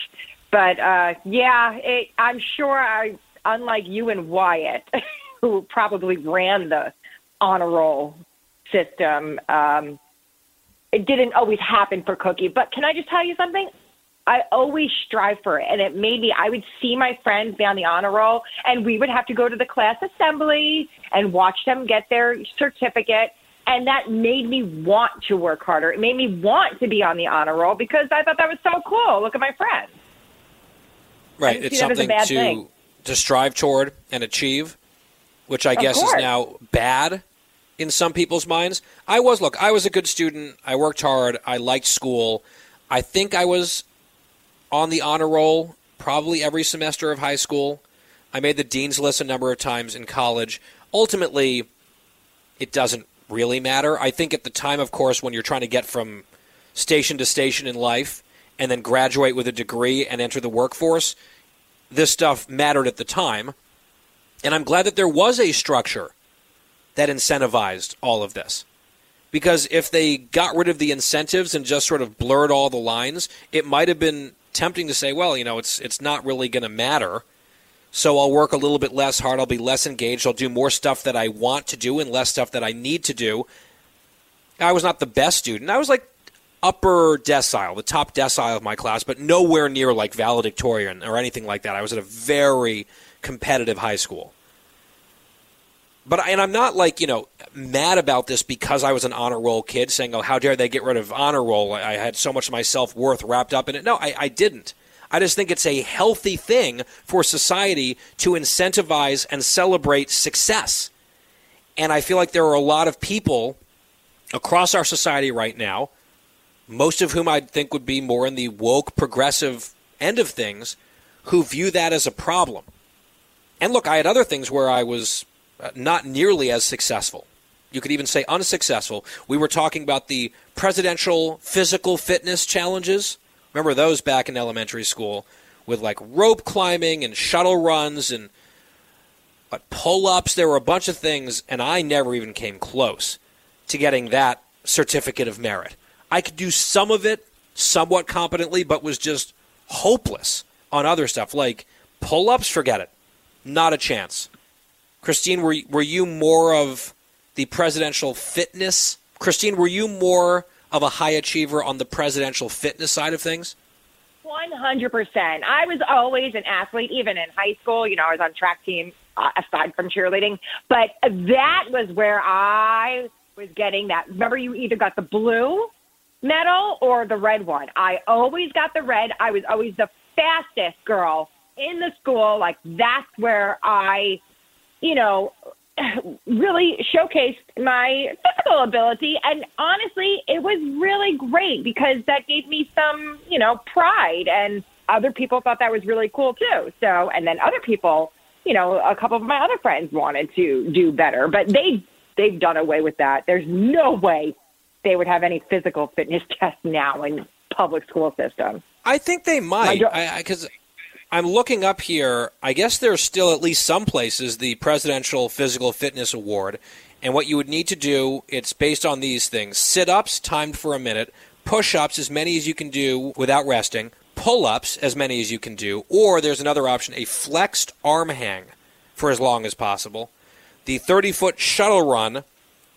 But uh, yeah, it, I'm sure I, unlike you and Wyatt, who probably ran the honor roll system, um, it didn't always happen for Cookie. But can I just tell you something? I always strive for it. And it made me, I would see my friends be on the honor roll, and we would have to go to the class assembly and watch them get their certificate and that made me want to work harder. It made me want to be on the honor roll because I thought that was so cool. Look at my friends. Right, it's something to thing. to strive toward and achieve, which I Of guess course. is now bad in some people's minds. I was, look, I was a good student. I worked hard. I liked school. I think I was on the honor roll probably every semester of high school. I made the dean's list a number of times in college. Ultimately, it doesn't really matter. I think at the time, of course, when you're trying to get from station to station in life and then graduate with a degree and enter the workforce, this stuff mattered at the time. And I'm glad that there was a structure that incentivized all of this. Because if they got rid of the incentives and just sort of blurred all the lines, it might have been tempting to say, well, you know, it's it's not really going to matter. So I'll work a little bit less hard, I'll be less engaged, I'll do more stuff that I want to do and less stuff that I need to do. I was not the best student. I was like upper decile, the top decile of my class, but nowhere near like valedictorian or anything like that. I was at a very competitive high school. But and I'm not like you know mad about this because I was an honor roll kid, saying, "Oh, how dare they get rid of honor roll?" I had so much of my self worth wrapped up in it. No, I, I didn't. I just think it's a healthy thing for society to incentivize and celebrate success. And I feel like there are a lot of people across our society right now, most of whom I think would be more in the woke, progressive end of things, who view that as a problem. And look, I had other things where I was uh, not nearly as successful. You could even say unsuccessful. We were talking about the presidential physical fitness challenges. Remember those back in elementary school with like rope climbing and shuttle runs and pull ups. There were a bunch of things, and I never even came close to getting that certificate of merit. I could do some of it somewhat competently, but was just hopeless on other stuff like pull ups. Forget it, not a chance. Christine, were were you more of the presidential fitness? Christine, were you more of a high achiever on the presidential fitness side of things? One hundred percent. I was always an athlete, even in high school. You know, I was on track team uh, aside from cheerleading, but that was where I was getting that. Remember, you either got the blue medal or the red one. I always got the red. I was always the fastest girl in the school. Like that's where I you know, really showcased my physical ability. And honestly, it was really great because that gave me some, you know, pride. And other people thought that was really cool too. So, and then other people, you know, a couple of my other friends wanted to do better, but they they've done away with that. There's no way they would have any physical fitness tests now in public school system. I think they might, because I'm looking up here. I guess there's still at least some places the Presidential Physical Fitness Award. And what you would need to do, it's based on these things sit ups, timed for a minute, push ups, as many as you can do without resting, pull ups, as many as you can do, or there's another option a flexed arm hang for as long as possible, the 30 foot shuttle run,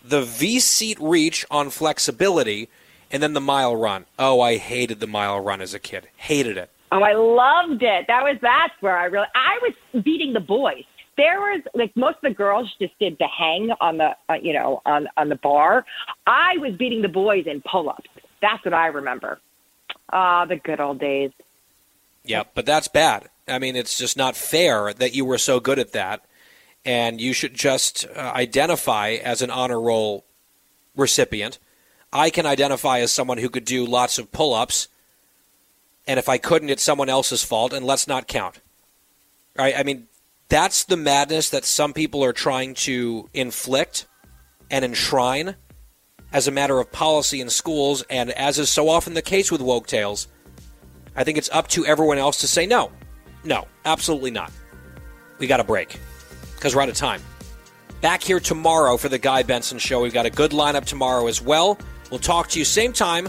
the V seat reach on flexibility, and then the mile run. Oh, I hated the mile run as a kid. Hated it. Oh, I loved it. That was that's where I really I was beating the boys. There was like most of the girls just did the hang on the uh, you know on on the bar. I was beating the boys in pull ups. That's what I remember. Ah, the good old days. Yeah, but that's bad. I mean, it's just not fair that you were so good at that, and you should just uh, identify as an honor roll recipient. I can identify as someone who could do lots of pull ups and if I couldn't, it's someone else's fault, and let's not count. Right? I mean, that's the madness that some people are trying to inflict and enshrine as a matter of policy in schools, and as is so often the case with woke tales, I think it's up to everyone else to say no. No, absolutely not. We got a break because we're out of time. Back here tomorrow for the Guy Benson Show. We've got a good lineup tomorrow as well. We'll talk to you same time,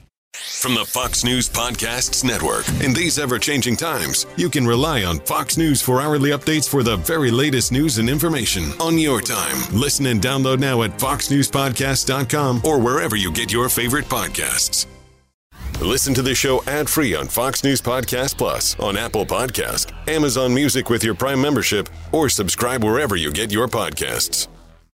From the Fox News Podcasts Network. In these ever changing times, you can rely on Fox News for hourly updates for the very latest news and information on your time. Listen and download now at foxnewspodcast.com or wherever you get your favorite podcasts. Listen to the show ad-free on Fox News Podcast Plus, on Apple Podcast, Amazon Music with your Prime membership, or subscribe wherever you get your podcasts.